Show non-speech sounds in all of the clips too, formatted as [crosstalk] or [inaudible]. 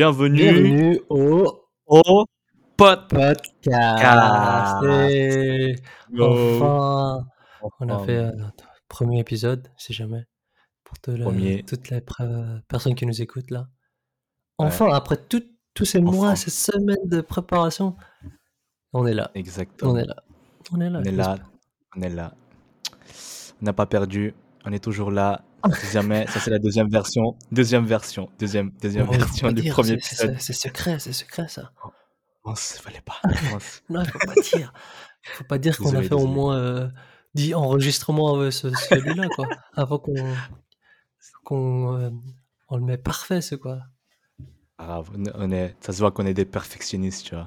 Bienvenue, Bienvenue au au podcast. podcast. Et Yo. enfin, on a fait notre premier épisode, si jamais, pour toutes les personnes qui nous écoutent là. Ouais. Enfin, après tout- tous ces mois, ces semaines de préparation, on est là. Exactement. On est là. On est là. On est là. On est là. On n'a pas perdu. On est toujours là. Si jamais, ça c'est la deuxième version. Deuxième version. Deuxième, deuxième Oh, version du dire, premier épisode. C'est secret, c'est secret ça. Mince, fallait pas. Mince. [laughs] Non, il faut pas dire. faut pas dire qu'on a Désolé, fait au moins euh, 10 enregistrements avec ce- celui-là, quoi. Avant qu'on qu'on euh, on le met parfait, c'est quoi. Grave. On est- ça se voit qu'on est des perfectionnistes, tu vois.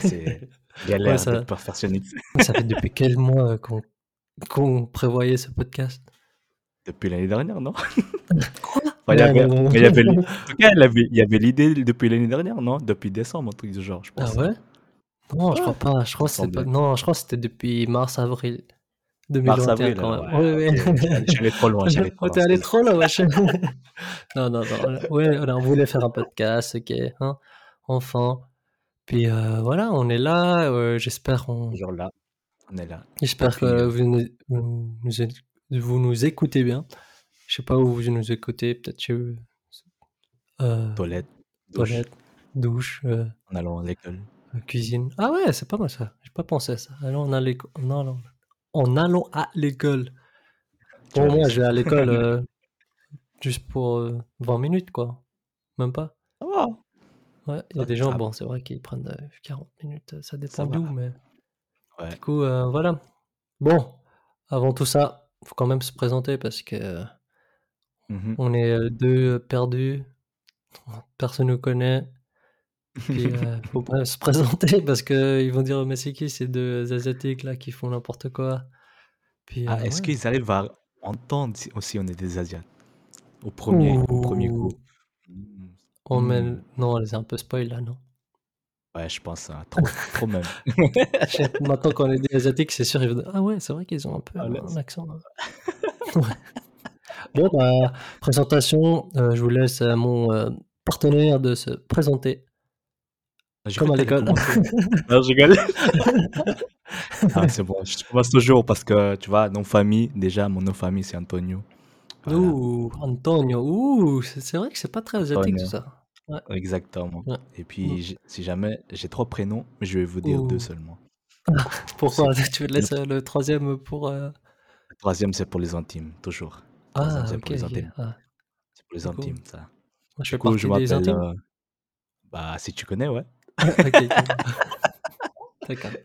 C'est [laughs] galère Ouais, ça- d'être perfectionniste. Ça fait depuis quel mois euh, qu'on qu'on prévoyait ce podcast? Depuis l'année dernière, non? Quoi? Enfin, il y avait- non, non, mais il y avait- non. En tout cas, il avait- il y avait l'idée depuis l'année dernière, non? Depuis décembre, un truc du genre, je Ah pense. ouais? Non, je Ouais. crois pas. Je crois que c'était. Non, je crois que c'était depuis mars-avril 2021 Mars, avril, quand alors, même. Ouais, ouais. ok. [laughs] J'allais trop loin, j'allais trop loin. t'es allé trop là, wesh. [laughs] non, non, non. Ouais, on voulait faire un podcast, ok. Hein, enfin. Puis euh, voilà, on est là. euh, J'espère on... Toujours là, on est là. J'espère que euh, vous nous, vous, nous, vous nous écoutez bien. Je sais pas où vous nous écoutez, peut-être chez vous. Euh, Toilette, douche, toilette, douche, euh, en allant à l'école. euh, cuisine. Ah ouais, c'est pas mal ça. J'ai pas pensé à ça. Allons on a l'éco- non, allons- en allant à l'école. Bon, moi, je vais à l'école [laughs] euh, juste pour euh, 20 minutes, quoi. Même pas. Va. Ouais, il y a des gens, bon, c'est vrai qu'ils prennent euh, 40 minutes, ça dépend d'où, mais Ouais. du coup, voilà. Bon, avant tout ça, faut quand même se présenter parce que euh, Mhm. on est euh, deux perdus, personne nous connaît, puis euh, [laughs] faut pas se présenter parce que ils vont dire, mais c'est qui ces deux asiatiques là qui font n'importe quoi? Puis, Ah, euh, est-ce ouais. qu'ils arrivent à entendre si aussi on est des Asiates? Au premier, au premier coup. Mm. Oh, mais Hmm. non, c'est un peu spoil là, non? Ouais, je pense, hein, trop, trop même. [laughs] Maintenant qu'on est des asiatiques, c'est sûr, ils vont dire, ah ouais, c'est vrai qu'ils ont un peu Ah, un, accent. hein. Ouais. Bon, bah, présentation, euh, je vous laisse à mon euh, partenaire de se présenter. J'ai Comme cru à l'école. [laughs] Non, je rigole. [laughs] ah, c'est bon, je commence toujours parce que, tu vois, nom famille, déjà, mon nom famille, c'est Antonio. Voilà, Ouh, Antonio, ouh, c'est vrai que c'est pas très asiatique tout Antonio. Exactement. Ouais. Et puis, j'ai- si jamais, j'ai trois prénoms, mais je vais vous dire deux Ouh. seulement. [laughs] Pourquoi? Tu laisses euh, le troisième pour. euh, Le troisième, c'est pour les intimes, toujours. Le troisième, Ah, c'est ok, pour les ok. intimes. Ah, C'est pour les du coup, intimes, ça. moi, je Du fais coup, je partie des m'appelle. intimes. euh, Bah, si tu connais, ouais. ok. [laughs] D'accord.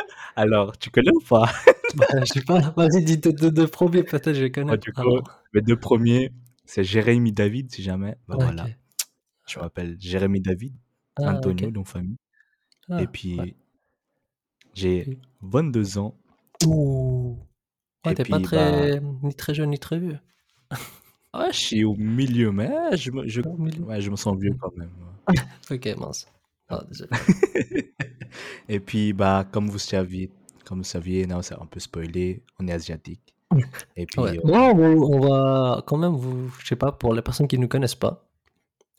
[laughs] Alors, tu connais ou pas? Bah, je sais pas, vas-y, dis deux, deux, deux premiers, peut-être je Bah, connais. Du coup, Alors, mes deux premiers, c'est Jérémy David, si jamais. Bah ah, voilà, je m'appelle Jérémy David, Ah. Antonio, nom famille. Ah, Et puis, ouais. j'ai Puis- 22 ans. Ouh. Ouais, t'es pas puis, bah, très. ni très jeune ni très vieux. ah, je suis au milieu, mais je me, je, ouais, je me sens vieux quand même. ouais. [laughs] Ok, mince. Ah, désolé. [laughs] Et puis, bah, comme vous saviez, comme vous saviez, non, c'est un peu spoilé, on est asiatique. [laughs] Et puis, Ouais. euh, Bon, on, on va quand même vous. Je sais pas, pour les personnes qui ne nous connaissent pas,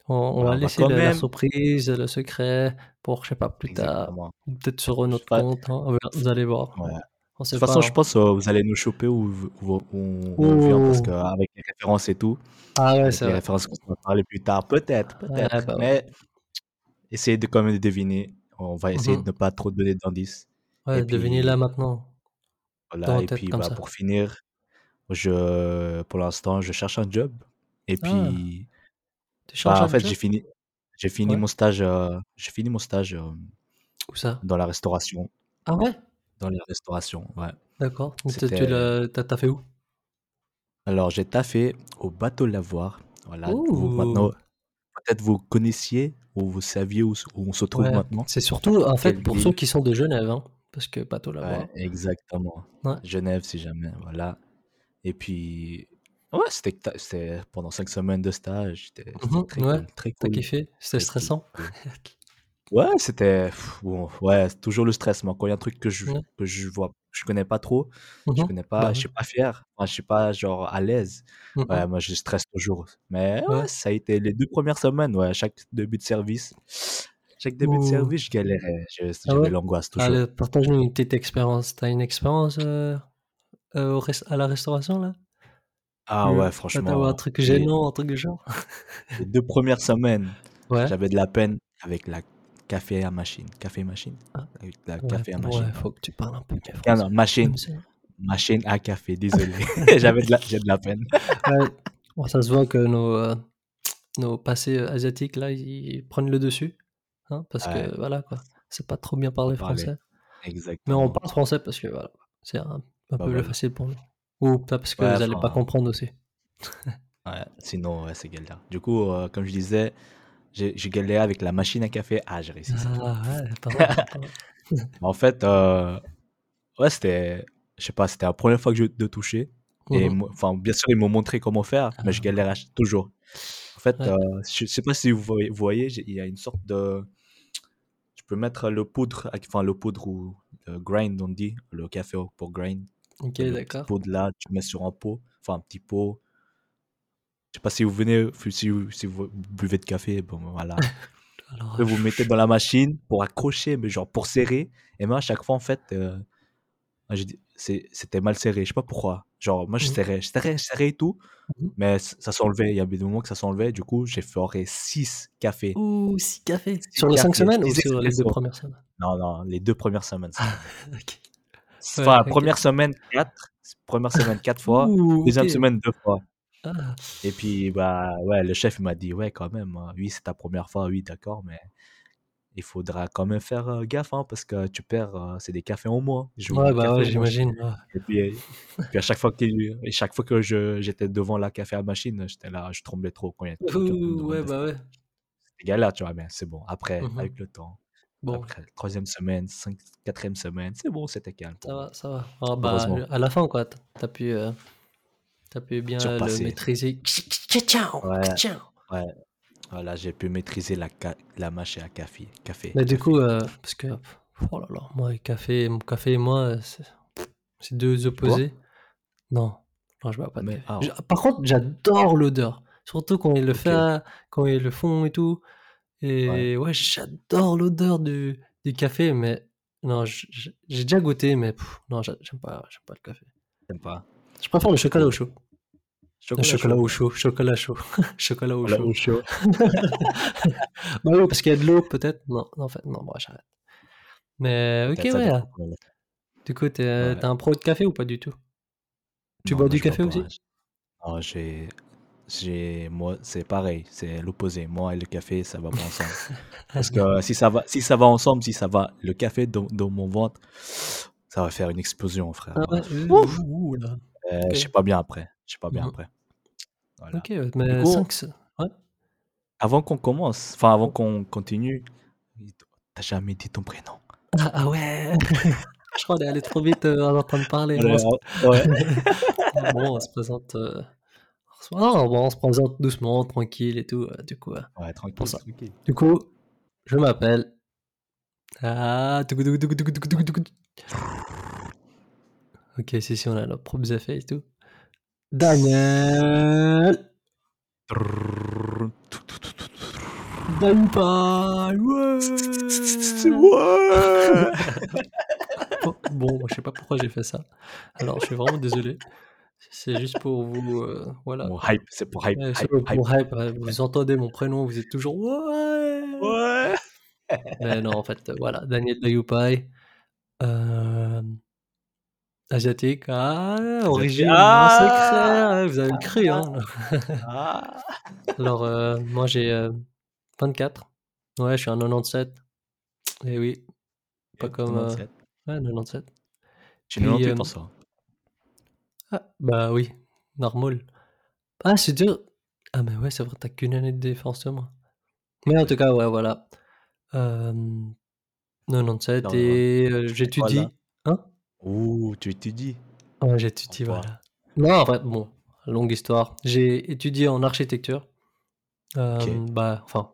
on, on bah, va on va laisser la, surprise, le secret, pour, je sais pas, plus tard, Exactement. ou peut-être sur notre Enfin, compte. hein, vous allez voir. ouais. On De toute façon, pas. je hein. pense que vous allez nous choper parce Ouh. qu'avec les références et tout, Ah ouais, avec les vrai. références qu'on va parler plus tard, peut-être, Ouais, peut-être. bah. Mais essayez de quand même de deviner. On va essayer Mhm. de ne pas trop donner d'indices. Ouais, devinez là maintenant, voilà. Et tête, puis, bah, pour finir, je, pour l'instant, je cherche un job. Et Ah, puis, bah, en fait, job j'ai fini, j'ai fini Ouais. mon stage, euh, j'ai fini mon stage euh, Où ça? dans la restauration. Ah ouais? Dans la restauration, ouais. D'accord. T'as- tu C'était. l'as t'as- t'as fait où? Alors, j'ai taffé au bateau Lavoir. Voilà. Vous, maintenant, Ouh peut-être vous connaissiez ou vous saviez où, s- où on se trouve Ouais, maintenant. c'est surtout en fait Quelle pour ceux ville qui sont de Genève, hein, parce que bateau Ouais, là-bas. exactement. Ouais. Genève, si jamais. Voilà. Et puis, ouais, c'était ta- c'était pendant cinq semaines de stage. C'était Mhm, très ouais, cool. Très t'as kiffé C'était Très stressant. Ouais, c'était. Bon, ouais, toujours le stress. Moi, quand il y a un truc que je, Ouais. que je vois je connais pas trop. Je Mmh connais Bah, pas, je ouais. suis pas fier. Enfin, je suis pas genre à l'aise. Ouais, Mmh moi je stresse toujours. Mais ouais, Ouais. ça a été les 2 premières semaines, ouais, chaque début de service chaque début de service, je galérais, je ah j'avais ouais? l'angoisse toujours. Allez, partage-nous une petite expérience. Tu as une expérience, au res à la restauration là? Ah ouais, as un franchement, truc les gênant, un truc du genre? [laughs] les 2 premières semaines, Ouais. j'avais de la peine avec la café à machine. Café machine? Ah, Avec la ouais, café à machine, ouais. faut que tu parles un peu mieux français. non, machine machine à café, [laughs] désolé. [laughs] J'avais de la j'ai de la peine. ouais, bon, ça se voit que nos, heu, nos passés, heu, asiatiques là, ils prennent le dessus, hein, parce Ouais, que voilà quoi, c'est pas trop bien parler parler. français. Mais on Exactement. parle français parce que voilà, c'est un un Bah peu le voilà. facile pour nous. Ou peut-être parce que Ouais, vous allez pas comprendre aussi. [laughs] ouais, sinon, ouais, c'est galère. Du coup, heu, comme je disais, j'ai galéré avec la machine à café. Ah, j'ai réussi. Ah ouais, pas mal, pas mal. En fait, heu, ouais, c'était je sais pas, c'était la première fois que je de toucher et moi enfin, bien sûr, ils m'ont montré comment faire, mais je Ah, ch toujours. En fait, ouais, heu, je sais pas si vous voyez vous voyez, j'ai il y a une sorte de tu peux mettre le poudre, enfin, le poudre ou le grind, on dit, le café pour grind. OK, petit d'accord. pot de là, tu mets sur un pot, enfin, un petit pot. Je sais pas si vous venez si vous si vous buvez de café, bon, voilà. [laughs] Alors, vous ch mettez dans la machine pour accrocher, mais genre pour serrer et moi à chaque fois en fait, dit c'est c'était mal serré, je sais pas pourquoi. Genre moi je mmh, serrais, je serrais, je serrais et tout, mmh mh. mais ça s'enlevait. Il y avait des moments que ça s'enlevait, du coup j'ai fait 6 cafés. Ouh, 6 cafés! 6 Sur les 5 cafés, semaines ou 6 sur les 2 expresso. premières semaines? Non, non, les 2 premières semaines Ah. [laughs] OK. Enfin, première semaine 4, première semaine 4 fois, Ouh, deuxième semaine 2 fois Ah, et puis, bah, ouais, le chef m'a dit: «Ouais, quand même, hein, oui, c'est ta première fois, oui, d'accord, mais il faudra quand même faire, heu, gaffe, hein, parce que tu perds, heu, c'est des cafés je joue ouais, bah, ouais, en moins». j'imagine. Et puis et puis à chaque fois qu'il et chaque fois que je j'étais devant la café à machine, j'étais là, je tremblais trop quand il y a Ouh, ouais, bah, ouais. C'était galère, tu vois? Mais c'est bon, après, Mmh mh. avec le temps, Bon, après 3e semaine, 5 4e semaine, c'est bon, c'était calme ça va, ça va. Ah, bah, à la fin, quoi, tu as tu as pu, as pu bien le maîtriser. Ouais, ouais, voilà, j'ai pu maîtriser la la machine à café café Mais du coup, heu, parce que, oh là là, moi, café mon café et moi, heu, c'est c'est 2 Tu bois? opposés. Non, non, je bois pas de Mais café. ah, par contre, j'adore l'odeur, surtout quand ils le OK, fait quand ils le font et tout et ouais, j'adore l'odeur du du café, mais non, j'ai déjà goûté, mais pff, non, j'a j'aime pas j'aime pas le café. tu aimes pas? Je préfère le chocolat au chaud. Le Chocolat chocolat chaud? au chaud, chocolat chaud, [laughs] chocolat au Chocolat chaud. au chaud? [laughs] Bah oui, parce qu'il y a de l'eau peut-être? Non, en fait, non, bon, j'arrête. Mais OK, ouais, fait. du coup, tu es Ouais. un pro de café ou pas du tout? Tu Non, bois du café aussi? J non, j'ai j'ai moi, c'est pareil, c'est l'opposé. Moi et le café, ça va pas ensemble. [laughs] Parce que si ça va si ça va ensemble, si ça va le café dans dans mon ventre, ça va faire une explosion frère, Ah ouais, OK. je suis pas bien après, je suis pas bien Mmh après. Voilà. OK, mais coup, 5 c ouais? avant qu'on commence, enfin avant qu'on continue, tu as jamais dit ton prénom. Ah ah ouais! [laughs] Je crois on est allé trop vite, heu, en de parler. Bon, Ouais, on se ouais. [laughs] bon, on se présente, heu, bon, on se présente doucement, tranquille et tout, du coup, pour ça. tranquille. Du coup, je m'appelle ah. OK, si, si, on a nos propres effets et tout. Daniel! Dayupai! Ouais! Ouais! [laughs] Bon bon, je sais pas pourquoi j'ai fait ça. Alors je suis vraiment désolé. C'est juste pour vous, heu, voilà Mon hype, c'est pour hype, Ouais, c'est hype, hype. pour hype, vous entendez mon prénom, vous êtes toujours: «Ouais!» Ouais! Mais non, en fait, heu, voilà, Daniel Dayupai, hem, asiatique, ah, origine ah! secret, vous avez cru, hein? Ah! Alors, heu, moi j'ai, heu, 24. Ouais, je suis un 97. Et oui, pas comme, heu 97. ouais 97. J'ai Puis, 98 en hem soi. Ah, bah oui, normal. Ah, c'est dur. Ah, mais ouais, c'est vrai, tu as qu'une année de de moi. Mais en tout cas, ouais, voilà. Hem, 97 Dans et là? j'étudie hein? Ouh, tu étudies? Ouais, j'étudie, voilà. Non, en fait, bon, longue histoire. J'ai étudié en architecture. Bah, enfin,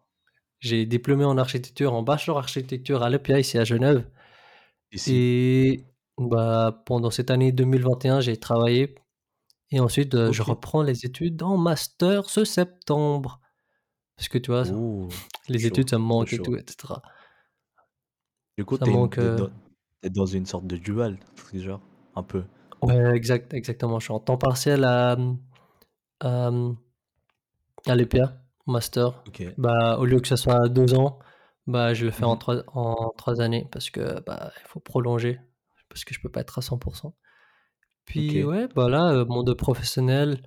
j'ai diplômé en architecture, en bachelor architecture à l'EPIA ici à Genève Ici. et Bah, pendant cette année 2021, j'ai travaillé et ensuite, heu, je reprends les études en master ce septembre. Parce que tu vois, [laughs] les chaud, études, ça me manque et tout et cetera. Du coup, Ça tu es manque, tu es heu dans une sorte de dual, genre? Un peu? ouais, exact, exactement. Je suis en temps partiel à, mmh, à, mmh, à l'EPA, master. Bah, au lieu que ça soit 2 ans, bah, je le fais Mmh en mh. 3 en 3 années parce que, bah, il faut prolonger, parce que je peux pas être à 100 Puis OK. ouais, bah, là, monde professionnel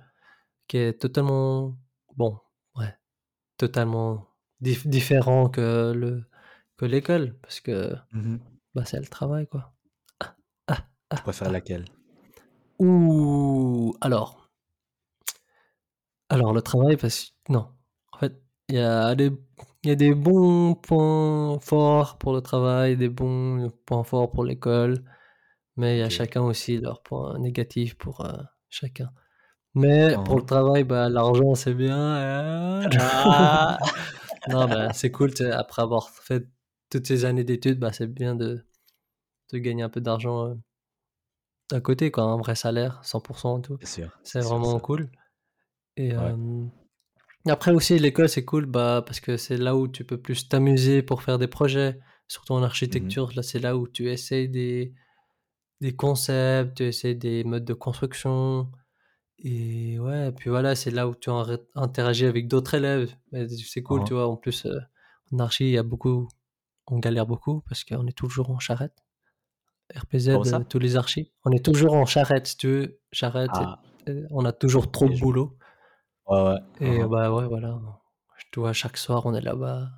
qui est totalement bon, ouais, totalement dif différent que le que l'école parce que, Mmh mh. bah, c'est le travail, quoi. Ah, ah, Tu préfères laquelle? Ouh! Alors alors le travail parce non, en fait, il y a des il y a des bons points forts pour le travail, des bons points forts pour l'école, mais il y a chacun aussi leurs points négatifs pour, heu, chacun. Mais Hein, pour le hein. travail, bah, l'argent c'est bien, heu, Ah! [laughs] non, bah, c'est cool, après avoir fait toutes ces années d'études, bah, c'est bien de de gagner un peu d'argent, heu, à côté quoi, un vrai salaire, 100 et tout. C'est sûr vraiment cool et Ouais. après aussi l'école c'est cool, bah, parce que c'est là où tu peux plus t'amuser pour faire des projets, surtout en Mmh mh. architecture, là, c'est là où tu essayes des des concepts, tu essayes des modes de construction et ouais, puis voilà, c'est là où tu interagis avec d'autres élèves c'est cool, tu vois? En plus, heu, en archi, il y a beaucoup on galère beaucoup parce qu'on est toujours en charrette. RPZ, ça? tous les archis, on est toujours en charrette si tu veux, charrette et Ah, on a toujours trop de boulot Ouais, ouais. Et hein. bah, ouais, voilà, tu vois, chaque soir, on est là-bas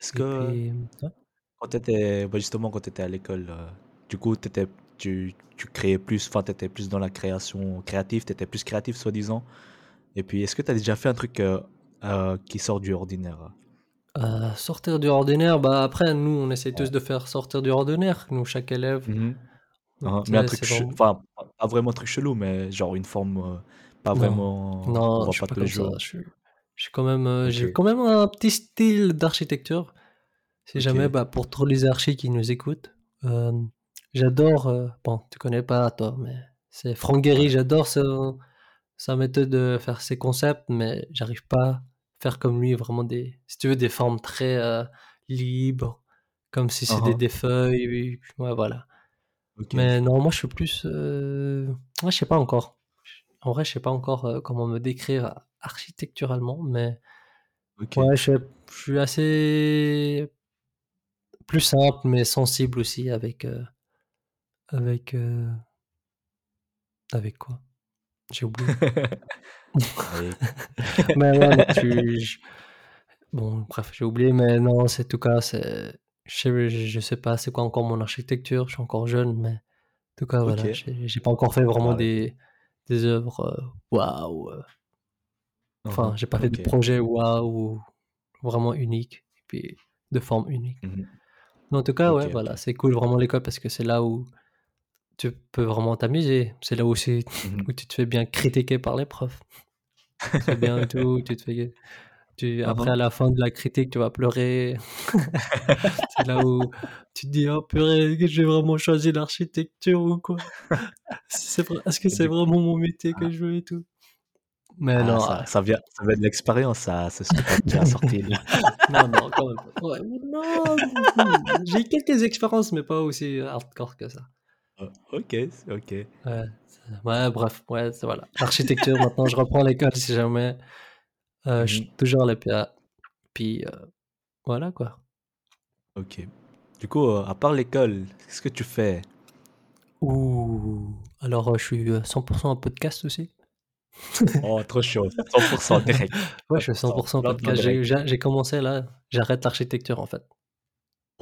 Est-ce que puis ouais. quand tu étais bah, justement quand tu étais à l'école, heu, du coup tu étais tu tu créais plus, enfin tu étais plus dans la création créative, tu étais plus créatif soi-disant. Et puis est-ce que tu as déjà fait un truc, heu heu, qui sort du ordinaire? Heu, sortir du ordinaire, bah, après nous, on essaye Ouais. tous de faire sortir du ordinaire, nous, chaque élève, Mmh donc Hein, hein, tu mais un truc vraiment enfin, pas vraiment un truc chelou, mais genre une forme, pas non, vraiment non, voit je suis pas pas comme ça, je suis je suis quand même, j'ai quand même un petit style d'architecture. Si jamais, bah, pour tous les archis qui nous écoutent, j'adore, heu, bon, tu connais pas toi, mais c'est Franck Ouais. j'adore son sa méthode de faire ses concepts, mais j'arrive pas à faire comme lui, vraiment des si tu veux, des formes très, heu, libres, comme si c'était hein. des feuilles, ouais, voilà. Mais non, moi, je suis plus, heu, ouais, je sais pas encore. En vrai, je sais pas encore, heu, comment me décrire architecturalement, mais ouais, je suis je suis assez plus simple, mais sensible aussi avec, avec, heu, avec quoi? J'ai oublié. [laughs] [laughs] Mais ouais, je bon, bref, j'ai oublié, mais non, c'est en tout cas, c'est je sais je sais pas c'est quoi encore mon architecture, je suis encore jeune, mais en tout cas, voilà, OK. j'ai j'ai pas encore fait vraiment vas-y. des des œuvres, heu, waouh, Hein, enfin, j'ai pas fait de projet waouh, vraiment unique et puis de forme unique. Mmh mh. Mais en tout cas, ouais, OK, voilà, c'est cool vraiment l'école parce que c'est là où tu peux vraiment t'amuser. C'est là aussi Mmh mh. où tu te fais bien critiquer par les profs. C'est bien et tout, tu te fais tu Hein, après à la fin de la critique, tu vas pleurer. [laughs] C'est là où tu te dis: «Oh purée, que j'ai vraiment choisi l'architecture ou quoi? Est-ce que c'est vraiment mon métier que ah je veux et tout?» mais ah non, ça ah, ça vient ça vient de l'expérience ça, c'est ce que tu as sorti là. [laughs] non, non, quand même. Ouais, non, j'ai quelques expériences, mais pas aussi hardcore que ça. OK, OK. Ouais, bref, ouais, voilà. L'architecture, [laughs] maintenant, je reprends l'école si jamais, heu, Mmh je suis toujours à l'EPA, puis, heu, voilà, quoi. OK. Du coup, heu, à part l'école, qu'est-ce que tu fais? Ouh! Alors, je suis, heu, 100 en podcast aussi. [laughs] Oh trop chaud, 100 direct, [laughs] Ouais, je suis 100 100 maintenant podcast. j'ai commencé là, j'arrête l'architecture, en fait.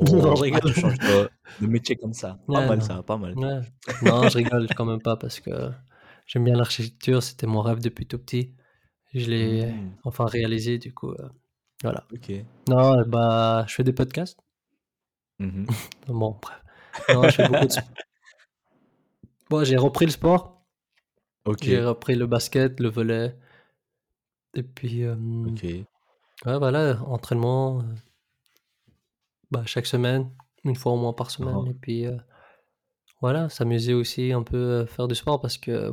Non, je Oh, rigole. tu changes de [laughs] de métier comme ça. Pas Ouais, mal non. ça, pas mal. Ouais. Non, je rigole quand même pas parce que j'aime bien l'architecture, c'était mon rêve depuis tout petit. Je l'ai Mmh. enfin réalisé, du coup, heu, voilà. OK. Non, bah, je fais des podcasts. Mmh mh. [laughs] Bon, bref. Non, je fais beaucoup de moi, [laughs] j'ai repris le sport. J'ai OK, repris le basket, le volley et puis, hem, OK. ouais, voilà, entraînement, bah, chaque semaine, une fois au moins par semaine et puis, heu, voilà, s'amuser aussi un peu, à faire du sport parce que,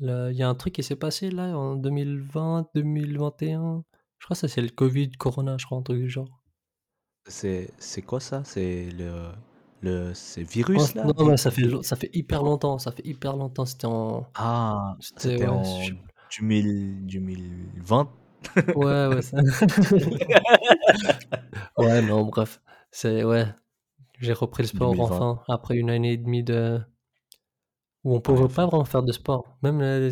là, il y a un truc qui s'est passé là en 2020-2021. Je crois que ça c'est le covid, corona, je crois, un truc du genre. C'est c'est quoi ça? C'est le le ce Oh virus là? non, mais ça fait ça fait hyper longtemps, ça fait hyper longtemps, c'était en ah, c'était ouais, en sais du mille du mille vingt ouais, ouais, ça [laughs] ouais, non, bref, c'est ouais, j'ai repris le sport mille vingt enfin après une année et demie de où on Ouais, pouvait pas vraiment faire de sport. Même les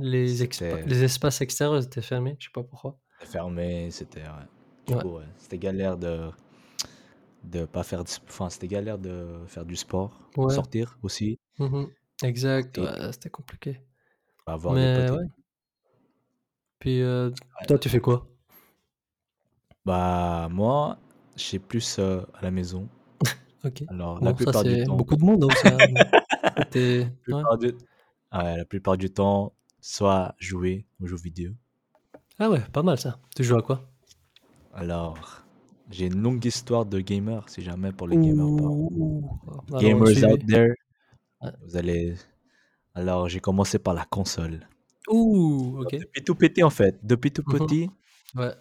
les expa c'était les espaces extérieurs étaient fermés, je sais pas pourquoi. fermé, c'était ouais. Du Ouais, c'était galère de de pas faire du enfin, c'était galère de faire du sport, ouais, sortir aussi mmh Exact, et ouais, c'était compliqué. avoir des Mais potes et ouais, tout. Puis, Ouais. toi tu fais quoi? Bah, moi, j'ai plus, heu, à la maison. OK. Alors la Bon ça plupart du c'est temps beaucoup de monde donc ça, [laughs] toi tu la ouais. plupart du ouais, la plupart du temps, soit jouer aux jeux vidéo. Ah ouais, pas mal ça. Tu joues à quoi? Alors, j'ai une longue histoire de gamer, si jamais pour les gamers par Ouh! Alors, gamers out there, Ouais. vous allez alors j'ai commencé par la console. Ouh! OK. depuis tout petit en fait, depuis tout Mmh petit, Ouais.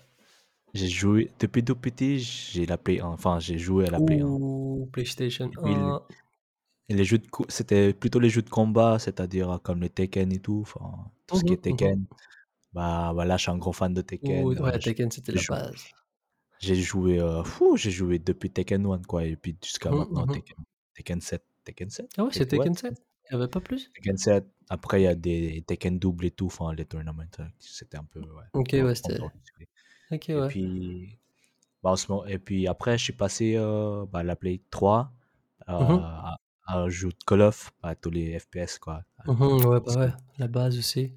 j'ai joué depuis tout petit, j'ai la Play 1, enfin j'ai joué à la Play 1 Ouh! PlayStation et puis un Et les jeux de co c'était plutôt les jeux de combat, c'est-à-dire, heu, comme les Tekken et tout, enfin, tout ce qui est Mmh mh, mmh Tekken. Bah, voilà, je suis un gros fan de Ouh, Tekken, heu, ouais, j Tekken, c'était j'ai la jou base. j'ai joué, heu, fou, j'ai joué depuis Tekken 1 quoi et puis jusqu'à maintenant Tekken Tekken 7, Tekken 7? Ah ouais, c'est ouais, Tekken Tekken 7? Il y avait pas plus? Tekken 7. Après il y a des Tekken double et tout, enfin les tournaments, heu, c'était un peu, ouais, OK, ouais, c'était OK, et ouais. puis, bah, en ce moment et puis après je suis passé, heu, bah, à la Play 3, heu, Mmh à à jouer Call of, à tous les FPS quoi, à Mmh Ouais, bah, ouais, la base aussi.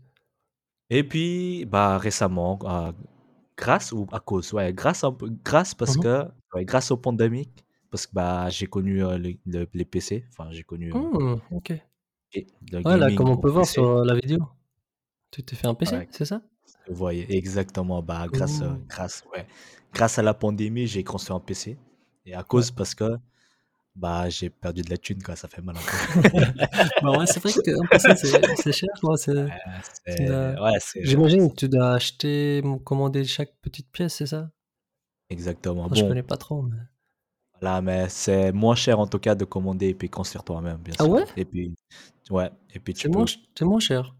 Et puis, bah, récemment, ah, grâce ou à cause? Ouais, grâce un peu grâce parce Mmh que ouais, grâce aux pandémiques, parce que, bah, j'ai connu, heu, les le les PC, enfin j'ai connu, heu, Mmh, OK. Et Ouais, là, comme on peut voir sur, heu, la vidéo, tu t'es fait un PC, Ouais, c'est ça? vous voyez exactement, bah, grâce, heu, Ouh. grâce ouais, grâce à la pandémie, j'ai construit un PC et à Ouais. cause parce que, bah, j'ai perdu de la thune quoi, ça fait mal. [laughs] Bah, ouais, c'est vrai qu'un PC, c'est cher, dois j'imagine que tu dois acheter, commander chaque petite pièce, c'est ça? exactement. Moi, je Bon, connais pas trop, mais voilà, mais c'est moins cher en tout cas de commander et puis construire toi-même, bien ah ouais? sûr et puis ouais et puis tu C'est moins peux ch c'est moins cher?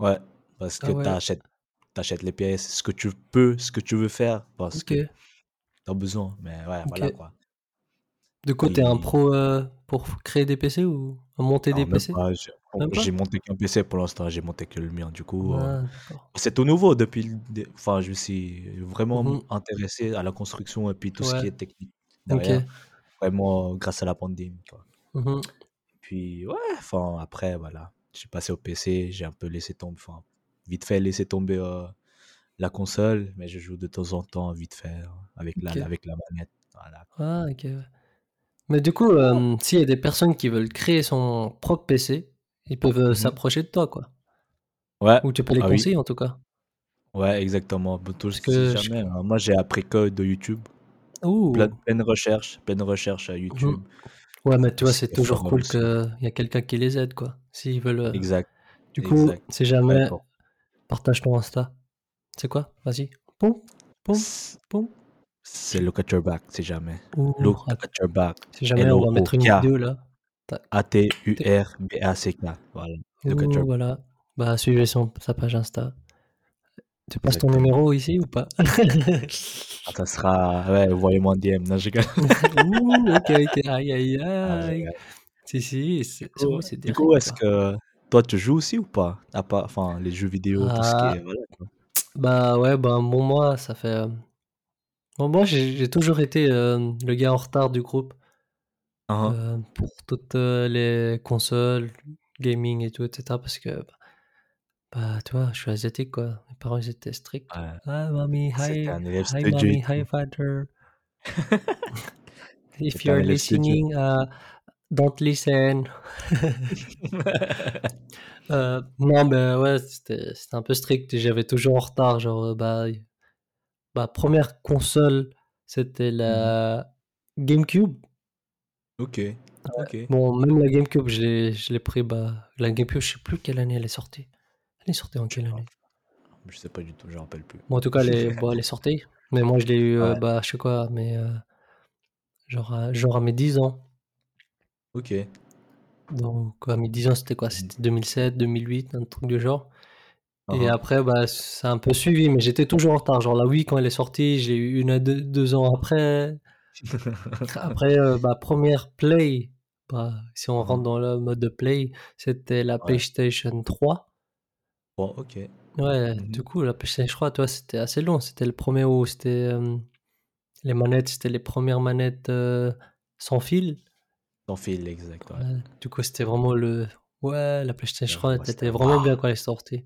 Ouais, parce que Ah tu ouais, achètes tu achètes les pièces, ce que tu peux, ce que tu veux faire, parce que OK, tu as besoin, mais ouais, voilà OK. quoi. De quoi, tu es un Puis pro, heu, pour créer des PC ou monter non, des même PC? pas, j'ai Même j'ai pas? monté qu'un PC pour l'instant, j'ai monté que le mien. Du coup, heu, Ah d'accord. c'est tout nouveau depuis le dé enfin, je me suis vraiment Mmh intéressé à la construction et puis tout ce Ouais, qui est technique Derrière, vraiment grâce à la pandémie, quoi. Mmh mh. Puis ouais, enfin après voilà, suis passé au PC, j'ai un peu laissé tomber enfin, vite fait laissé tomber, heu, la console, mais je joue de temps en temps vite fait, heu, avec la avec la manette, voilà. Ah OK. Mais du coup, hem, s'il y a des personnes qui veulent créer son propre PC, ils peuvent, heu, Mmh s'approcher de toi, quoi? Ouais, Ou tu peux les ah oui, conseiller, en tout cas? ouais, exactement. Bah, tout Parce que jamais, hein, moi j'ai appris que de YouTube, ouh! pleine recherche pleine recherche à Mmh. YouTube, Ouais, mais tu vois, ce c'est toujours cool qu'il y a quelqu'un qui les aide, quoi. S'ils veulent, heu Exact, du coup, si jamais partage ton Insta. C'est quoi? Vas-y. C poum. c'est Look at your back, si jamais. Ouh, Look at your back, si jamais on va mettre une vidéo là. A-T-U-R-B-A-C-K, voilà. Ouh, voilà. Bah, suivez son sa page Insta. Tu passes ton numéro ici ou pas? [laughs] Ah ça sera ouais, envoyez-moi un DM, non je rigole. [laughs] Ouh, OK, OK. Aïe, aïe, [laughs] Ah aïe. Si, si, Du c'est coup c'est du coup, est-ce que toi tu joues aussi ou pas? À part enfin les jeux vidéo, tout ce qui Ah, est voilà bah, ouais, bah, bon, moi, ça fait, hem, bon, moi, j'ai toujours été, hem, le gars en retard du groupe, heu, pour toutes, les consoles, gaming et tout et cetera parce que, bah bah, tu vois, je suis asiatique, quoi. Mes parents, ils étaient stricts. Ouais. «Hi mommy, C'était hi un élève hi studieux et mommy, hi tout. father. [laughs] If C'était un you're élève studieux. listening, uh, don't listen». Heu, [laughs] [laughs] non, mais ouais, c'était c'était un peu strict et j'avais toujours en retard, genre, heu, bah, y ma 1 console, c'était Mmh la GameCube OK. OK. Bon, même la GameCube, je l'ai je l'ai pris, bah, la GameCube, je sais plus quelle année elle est sortie. Elle est sortie en quelle année? Je sais pas du tout, je me rappelle plus. Bon, en tout cas, elle est, bon, elle est sortie. Mais moi, je l'ai eu, euh, Ouais. bah, je sais quoi, mais euh, genre, à, genre à mes 10 ans. OK. Donc, à mes 10 ans, c'était quoi? C'était 2007, 2008, un truc du genre. Et Uh-huh. après, bah, ça a un peu suivi, mais j'étais toujours en retard. Genre, la Wii, quand elle est sortie, j'ai eu une à deux, deux ans après. [laughs] Après, euh, bah, première Play, bah, si on rentre Mhm. dans le mode de Play, c'était la Ouais. PlayStation 3. Bon, OK. Ouais, Mhm. du coup, la PlayStation 3, toi, c'était assez long. C'était le premier où c'était euh, les manettes, c'était les premières manettes euh, sans fil. Sans fil, exact, ouais. Ouais, du coup, c'était vraiment le. Ouais, la PlayStation Ouais, 3 ouais, elle c'était était vraiment bien quand elle est sortie.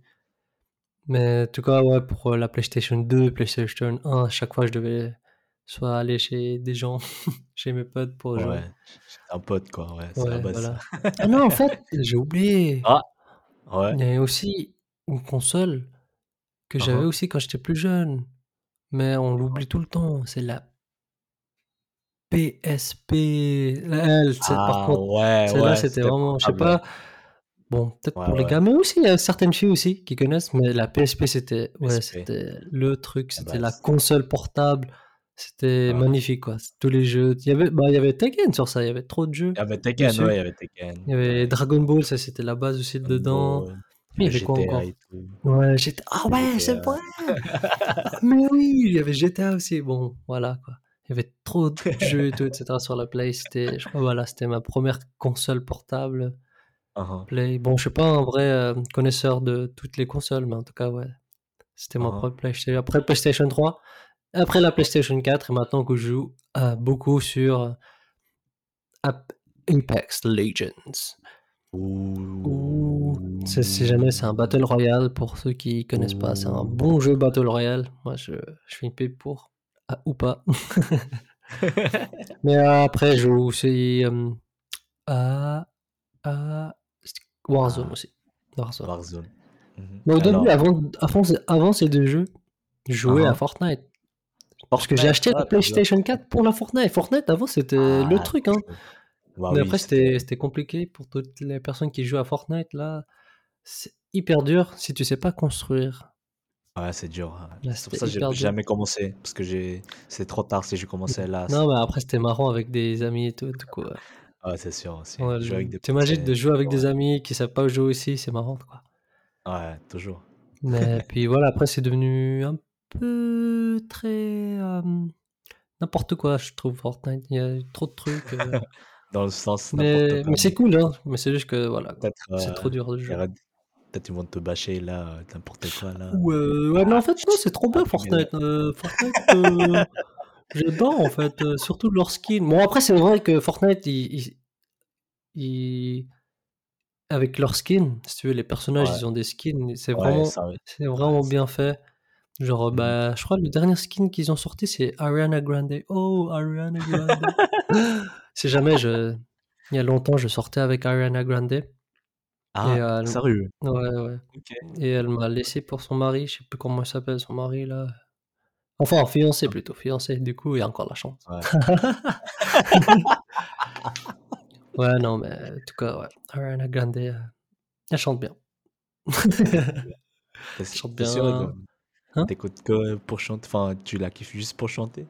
Mais en tout cas, ouais, pour euh, la PlayStation 2, PlayStation 1, à chaque fois, je devais soit aller chez des gens, [laughs] chez mes potes pour jouer. Ouais, un pote, quoi, ouais, c'est la Ouais, base, voilà. [laughs] Ah non, en fait, j'ai oublié. Ah! Ouais. Il y a aussi une console que j'avais Uh-huh. aussi quand j'étais plus jeune, mais on l'oublie tout le temps. C'est la PSP. Elle, c'est- par Ah contre, ouais, celle-là, ouais, c'était c'était vraiment, je sais pas. Bon, peut-être Ouais, pour les ouais. gars, mais aussi, il y a certaines filles aussi qui connaissent, mais la PSP, c'était, ouais, PSP, c'était le truc, la c'était la base. console portable. C'était magnifique, quoi. Tous les jeux. Il y avait, bah, il y avait Tekken sur ça, il y avait trop de jeux Il y avait Tekken, dessus. ouais, il y avait Tekken. Il y avait Ouais. Dragon Ball, ça c'était la base aussi Dragon dedans. Ball, il y quoi encore et tout. Ouais, GTA. Ah ouais, c'est vrai. Mais oui, il y avait GTA aussi. Bon, voilà quoi. Il y avait trop de [laughs] jeux et tout, etc. sur la Play. C'était, je crois, voilà, c'était ma première console portable Uh-huh. Play. Bon, je suis pas un vrai euh, connaisseur de toutes les consoles, mais en tout cas, ouais, c'était ma Uh-huh. première PlayStation. Après PlayStation 3, après la PlayStation 4, et maintenant que je joue euh, beaucoup sur euh, Ap- Apex Legends. Ouh. C'est- Si jamais c'est un Battle Royale, pour ceux qui connaissent pas, c'est un bon jeu Battle Royale. Moi, je, je suis une pipe pour. Ah, ou pas. [laughs] Mais euh, après, je joue aussi euh, à, à Warzone Ah, aussi. Warzone. Warzone. Mhm. Mais au début, avant, avant, avant ces deux jeux, je jouais à uh-huh. Fortnite. Parce que j'ai acheté la ah, bien. PlayStation 4 pour la Fortnite. Fortnite, avant, c'était le Ah, truc. Hein. Bah Mais oui, après, c'était. compliqué pour toutes les personnes qui jouent à Fortnite. Là, c'est hyper dur si tu sais pas construire. Ouais, c'est dur. hein. C'est pour ça que j'ai jamais commencé. Parce que j'ai c'est trop tard si j'ai commencé là. Non, mais après, c'était marrant avec des amis et tout. Coup, ouais. C'est sûr aussi. Ouais, T'imagines de jouer avec ouais. des amis qui savent pas jouer aussi, c'est marrant, quoi. Ouais, toujours. Mais [laughs] puis voilà, après, c'est devenu un peu très. euh, N'importe quoi, je trouve, Fortnite. Il y a trop de trucs. euh. [laughs] Dans le sens Mais, c'est cool, hein. Mais c'est juste que, voilà, C'est euh, trop dur de jouer. peut-être ils vont te bâcher là, euh, n'importe quoi là. Ou, euh, ouais, mais en fait, non, c'est trop bien, Imprimer Fortnite. Euh, Fortnite, [laughs] j'adore, en fait. surtout leur skin. Bon, après, c'est vrai que Fortnite, ils, ils- ils- avec leur skin, si tu veux, les personnages, Ouais, ils ont des skins. C'est ouais, vraiment, ça, c'est vraiment bien fait. Genre, Mhm. bah, je crois que le dernier skin qu'ils ont sorti, c'est Ariana Grande. Oh, Ariana Grande. [laughs] si jamais je, il y a longtemps, je sortais avec Ariana Grande. Et Ah, euh, elle- sérieux? ouais, ouais. Et elle m'a laissé pour son mari. Je sais plus comment il s'appelle, son mari, là. Enfin, fiancé plutôt, fiancé. Du coup, il y a encore la chance. Ouais. [laughs] Ouais, non, mais en tout cas, ouais. Ariana Grande, euh, elle chante bien. [laughs] Elle chante sûr bien. de- Hein? T'écoutes que pour chanter? Enfin, tu la kiffes juste pour chanter?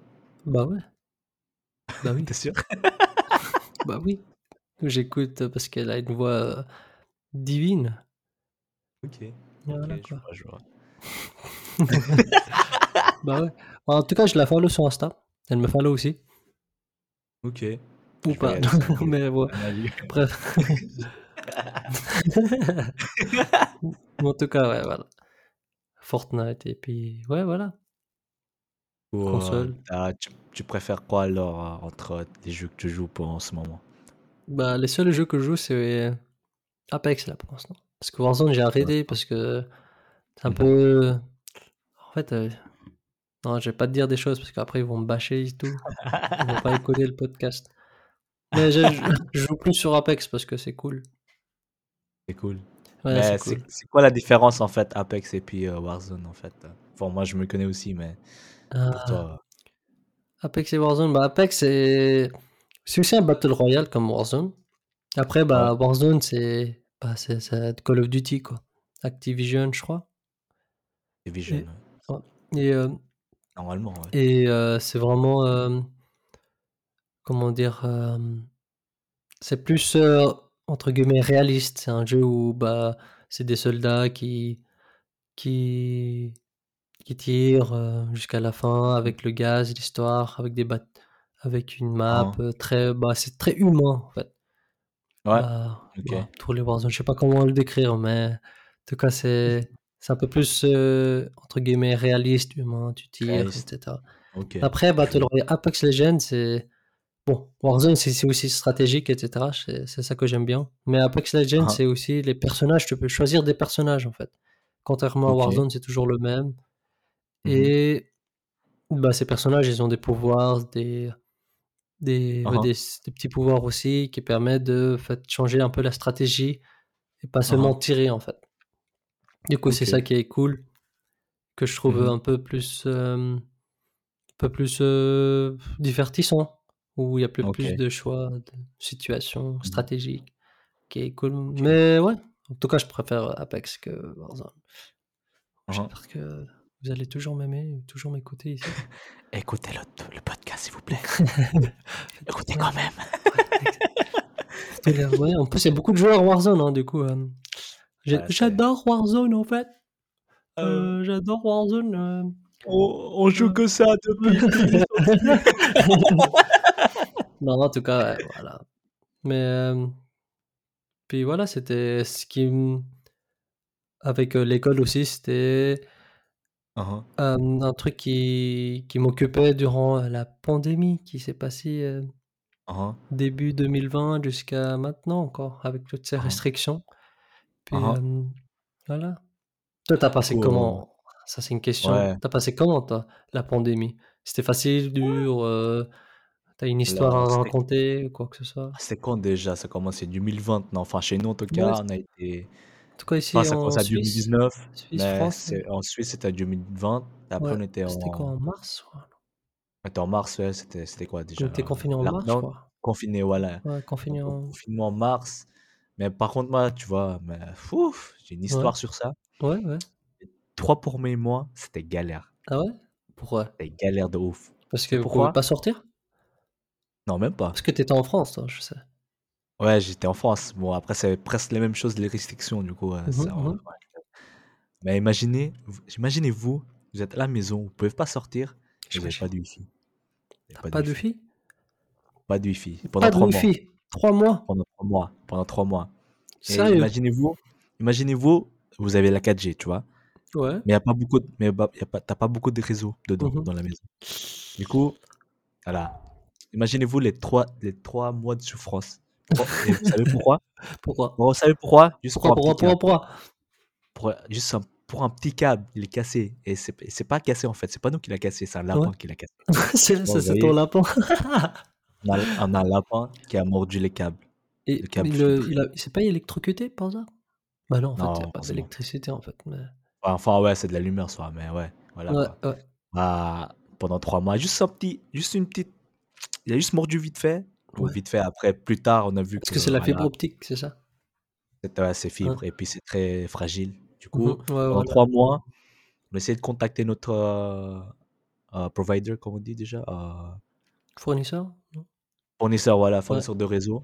Bah ouais, bah oui, [laughs] T'es sûr? Bah oui. J'écoute parce qu'elle a une voix euh, divine. Ok. Ok, Voilà, je quoi. vois, je vois. [laughs] Bah ouais. En tout cas, je la follow sur Insta. Elle me follow aussi. Ok. Ou Je pas. [laughs] mais ouais. [laughs] Bref. En tout cas, ouais, voilà. Fortnite et puis, ouais, voilà. Ou, euh, Console? t'as- tu, tu préfères quoi alors euh, entre les jeux que tu joues pour en ce moment? Bah, les seuls jeux que je joue, c'est Apex là pour l'instant. Parce que Warzone, j'ai arrêté parce que c'est un Mhm. peu. En fait, euh, non, je vais pas te dire des choses parce qu'après ils vont me bâcher et tout. Ils vont pas écouter le podcast. Mais je, je- je joue plus sur Apex parce que c'est cool. C'est cool. Ouais, mais c'est c'est cool. c'est quoi la différence en fait Apex et puis euh, Warzone en fait? Bon, moi je me connais aussi, mais Ah. Apex et Warzone, bah Apex c'est C'est aussi un battle royale comme Warzone. Après, Ouais. bah, Warzone, c'est bah, c'est Call of Duty, quoi. Activision, je crois. Division, Et, ouais. ouais. et, euh, Normalement, ouais. et euh, c'est vraiment. euh, comment dire C'est plus, entre guillemets, réaliste. C'est un jeu où bah, c'est des soldats qui, qui, qui tirent euh, jusqu'à la fin avec le gaz, l'histoire, avec des bat avec une map Hein. euh, très. Bah, c'est très humain, en fait. Ouais. Bah, Ok. bah, pour les Warzone, je sais pas comment le décrire, mais en tout cas, c'est c'est un peu plus, euh, entre guillemets, réaliste, humain, tu tires, Réaliste. etc. Ok. Après, Battle Royale, Apex Legends, c'est. Bon, Warzone, c'est aussi stratégique, etc. C'est ça que j'aime bien. Mais Apex Legends, Ah. c'est aussi les personnages. Tu peux choisir des personnages, en fait. Contrairement à. Warzone, c'est toujours le même. Mhm. Et bah, ces personnages, ils ont des pouvoirs, des, des, Uh-huh. des, des petits pouvoirs aussi qui permettent de fait, changer un peu la stratégie et pas seulement Uh-huh. tirer, en fait. Du coup, c'est ça qui est cool, que je trouve Mhm. un peu plus, euh, un peu plus euh, divertissant, où il y a plus, de choix, de situations Mhm. stratégiques, qui est cool. Mais ouais, en tout cas, je préfère Apex que Warzone. J'espère que vous allez toujours m'aimer, toujours m'écouter ici? [laughs] Écoutez le, le podcast, s'il vous plaît. [laughs] Écoutez quand même. [laughs] Ouais, en plus, il y a beaucoup de joueurs Warzone, hein, du coup. euh, Ouais, J'adore Warzone, en fait. Euh, Euh, J'adore Warzone. euh. on, on joue que ça depuis non, en tout cas, ouais, voilà. Mais euh, puis voilà, c'était ce qui avec euh, l'école aussi, c'était Uh-huh. euh, un truc qui, qui m'occupait durant euh, la pandémie qui s'est passée euh, Uh-huh. début 2020 jusqu'à maintenant encore, avec toutes ces Uh-huh. restrictions. Puis euh, voilà. Toi, t'as passé comment? Ça, c'est une question. Ouais. T'as passé comment, toi, la pandémie? C'était facile, dur? T'as une histoire Là, à raconter, ou quoi que ce soit? c'était quand déjà? Ça commençait 2020, non? Enfin, chez nous, en tout cas, on a été. En tout cas Enfin, ici ça en à Suisse, 2019, Suisse, mais France, ouais. en Suisse, c'était en 2020. Après, Ouais. on était C'était quoi, en, en mars? on était en mars, ouais, c'était, c'était quoi On déjà? était confinés en mars, Lockdown? crois. Confiné, voilà. Ouais, au en... confinement en mars. Mais par contre, moi, tu vois, mais, ouf, j'ai une Ouais, histoire sur ça. ouais, ouais. Trois premiers mois, c'était galère. Ah ouais? Pourquoi? C'était galère de ouf. Parce que pourquoi? pas sortir? Non, même pas. Parce que t'étais en France, toi, je sais. Ouais, j'étais en France. Bon, après, c'est presque les mêmes choses, les restrictions, du coup. euh, Mhm, ça, mhm. ouais. Mais imaginez, vous- imaginez-vous, vous êtes à la maison, vous pouvez pas sortir, et vous n'avez J'imagine. pas de wifi. Vous avez Pas de wifi? Pas de wifi. Pas Pendant de trois mois. wifi? Trois mois? Pendant trois mois. Pendant trois mois. Et Sérieux? imaginez-vous, imaginez-vous, vous avez la 4G, tu vois. Ouais. Mais il a pas beaucoup, de, mais bah, y a pas, t'as pas beaucoup de réseau dedans, Mhm. dans la maison. Du coup, voilà. Imaginez-vous les trois, les trois mois de souffrance. Bon, et vous savez pourquoi [laughs] Pourquoi? Bon, Vous savez pourquoi? Juste Pourquoi, pour un pourquoi, petit pourquoi, pourquoi? Pour, juste un, pour un petit câble, il est cassé. Et c'est pas cassé en fait. C'est pas nous qui l'a cassé, c'est un Ouais. lapin qui l'a cassé. [laughs] C'est ton lapin. [laughs] on a, on a un lapin qui a mordu les câbles. Et Le câble il, filtré. il, a- il s'est pas électrocuté par ça? Bah non, en fait, il n'y a pas d'électricité, en fait. Mais... Enfin, ouais, c'est de la lumière, soit, mais ouais, voilà Ouais, quoi. ouais. Bah, pendant trois mois, juste un petit, juste une petite. Il a juste mordu vite fait. Ouais. vite fait, après, plus tard, on a vu Parce que que c'est la fibre optique, c'est ça? ouais, c'est fibre et puis c'est très fragile. Du coup, Ouais, pendant voilà. trois mois, on a essayé de contacter notre euh, euh, provider, comme on dit déjà, euh, Fournisseur? fournisseur, voilà, fournisseur de réseau.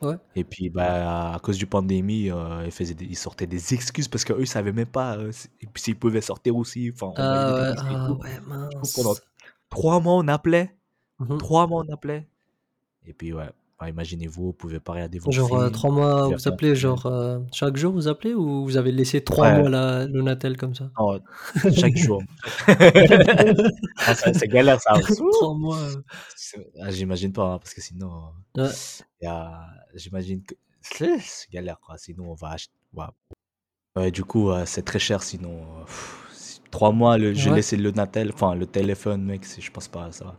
ouais. Et puis, bah, à cause du pandémie, euh, ils, faisaient des- ils sortaient des excuses parce qu'eux, ils savaient même pas euh, si- s'ils pouvaient sortir aussi, enfin, Ah ouais, ah ouais, pendant trois mois, on appelait. Mhm. Trois mois, on appelait. Et puis, ouais, bah, imaginez-vous, vous pouvez pas regarder vos Genre, euh, films, trois mois, vous appelez, genre, euh, chaque jour vous appelez ou vous avez laissé trois Ouais, mois la, le Natel comme ça? non, chaque jour. [laughs] Ah, c'est galère, ça. [laughs] Trois mois. euh, ah, J'imagine pas, hein, parce que sinon, Ouais. j'imagine que c'est galère, quoi. Sinon, on va acheter. Ouais. Ouais, du coup, euh, c'est très cher, sinon. euh, pff, trois mois, le... j'ai laissé le Natel, enfin, le téléphone, mec, je pense pas, ça va.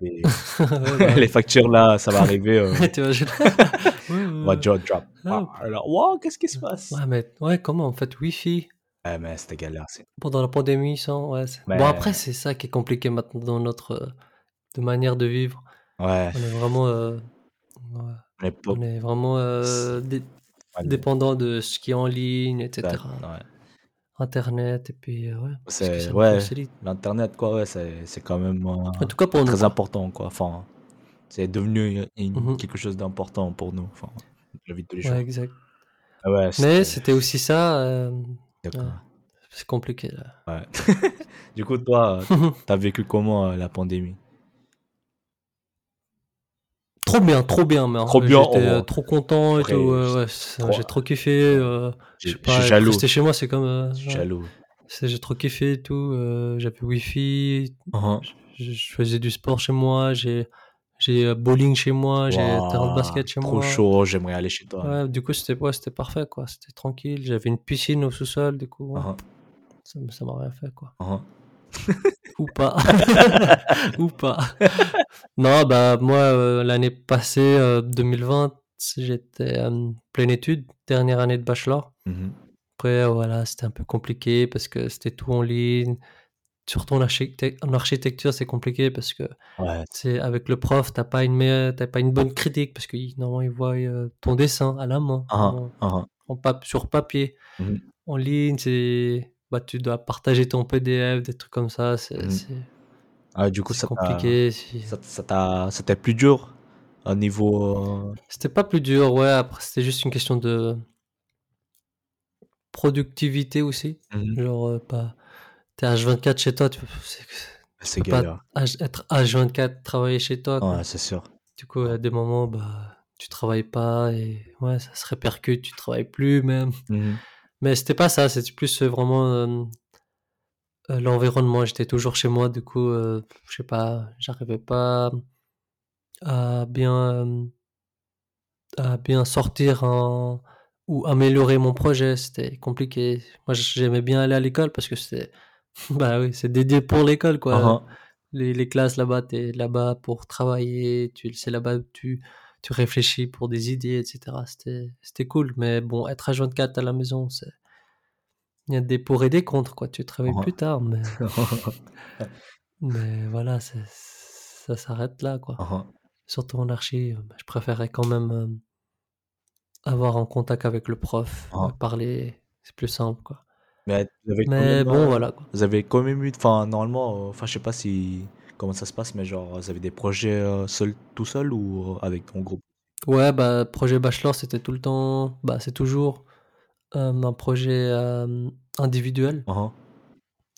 [laughs] Ouais, Les factures, là, ça va arriver. euh, [laughs] on va jaw drop. Ah, Ah, alors, wow, qu'est-ce qui se passe? ouais, mais ouais, comment en fait, Wi-Fi? Ouais, mais c'était galère. pendant la pandémie, sans, ouais. Bon, après, c'est ça qui est compliqué maintenant dans notre euh, de manière de vivre. ouais. On est vraiment, euh, Ouais. On est vraiment, dé le dépendant de ce qui est en ligne et D'acc cetera. ouais. Internet et puis, heu, ouais, C'est nous ouais, l'internet quoi, ouais, c'est c'est quand même, En heu, tout cas pour nous, très quoi. important quoi. Enfin, c'est devenu une mh. quelque chose d'important pour nous, enfin, la vie de tous les Ouais, jours. exact. Ah ouais, Mais c'était c'était aussi ça, hem, ouais, c'est compliqué là. Ouais. [laughs] Du coup, toi, [laughs] heu, tu as vécu comment, heu, la pandémie? Trop bien, trop bien même, Trop bien? J'étais, heu, Oh, trop content et tout, ouais, trop j'ai trop kiffé, heu, je suis jaloux. resté chez moi, c'est comme, ouais, jaloux. j'ai trop kiffé et tout, j'avais Wi-Fi, hein. je je faisais du sport chez moi, j'ai j'ai, bowling chez moi, j'ai terrain de basket chez trop moi. chaud, j'aimerais aller chez toi. Ouais, du coup, c'était ouais, c'était parfait quoi, c'était tranquille. J'avais une piscine au sous-sol, du coup, ouais, hein. ça m'a rien fait quoi. Hein. Ou pas, [laughs] [laughs] ou pas. [laughs] Non, bah, moi, heu, l'année passée, heu, 2020, j'étais, hem, pleine études, dernière année de bachelor. Mmh mh. Après, voilà, c'était un peu compliqué parce que c'était tout en ligne. Surtout en en architecture, c'est compliqué parce que, Ouais. avec le prof, tu as pas une me tu as pas une bonne critique parce qu'ils normalement, ils voient, heu, ton dessin à la main, en hein. en pap sur papier. Mmh mh. En ligne, c'est bah, tu dois partager ton PDF, des trucs comme ça, c'est Mmh mh. c'est Ah, du coup, c'est ça t'a compliqué ça c'était plus dur au niveau, heu C'était pas plus dur, ouais, après c'était juste une question de productivité aussi. Mmh mh. Genre, heu, bah, tu es H24 chez toi, tu peux c'est pas galère. H être H24 travailler chez toi, Ouais, c'est sûr. Du coup, a des moments, bah, tu travailles pas et ouais, ça se répercute, tu travailles plus même. Mmh mh. Mais c'était pas ça, c'était plus, vraiment, heu, l'environnement. J'étais toujours chez moi, du coup, heu, je sais pas, j'arrivais pas à bien, hem à bien sortir en ou améliorer mon projet, c'était compliqué. Moi, j'aimais bien aller à l'école parce que c'est [laughs] bah, oui, c'est dédié pour l'école, quoi. hein. Les les classes là-bas, tu es là-bas pour travailler, tu c'est là-bas où tu tu réfléchis pour des idées et cetera. C'était c'était cool, mais bon, être H24 à la maison, c'est il y a des pour et des contre, quoi. Tu travailles plus tard, mais [laughs] mais voilà, ça s'arrête là, quoi. Hein. Surtout en archi, heu, bah, je préférais quand même, hem avoir un contact avec le prof, heu, parler, c'est plus simple, quoi. Mais bon, voilà, quoi. vous avez quand même eu enfin, normalement, enfin, je sais pas si comment ça se passe, mais genre, vous avez des projets, seul tout seul ou avec ton groupe? Ouais, bah, projet bachelor, c'était tout le temps bah, c'est toujours, un projet, individuel. Hein, hein.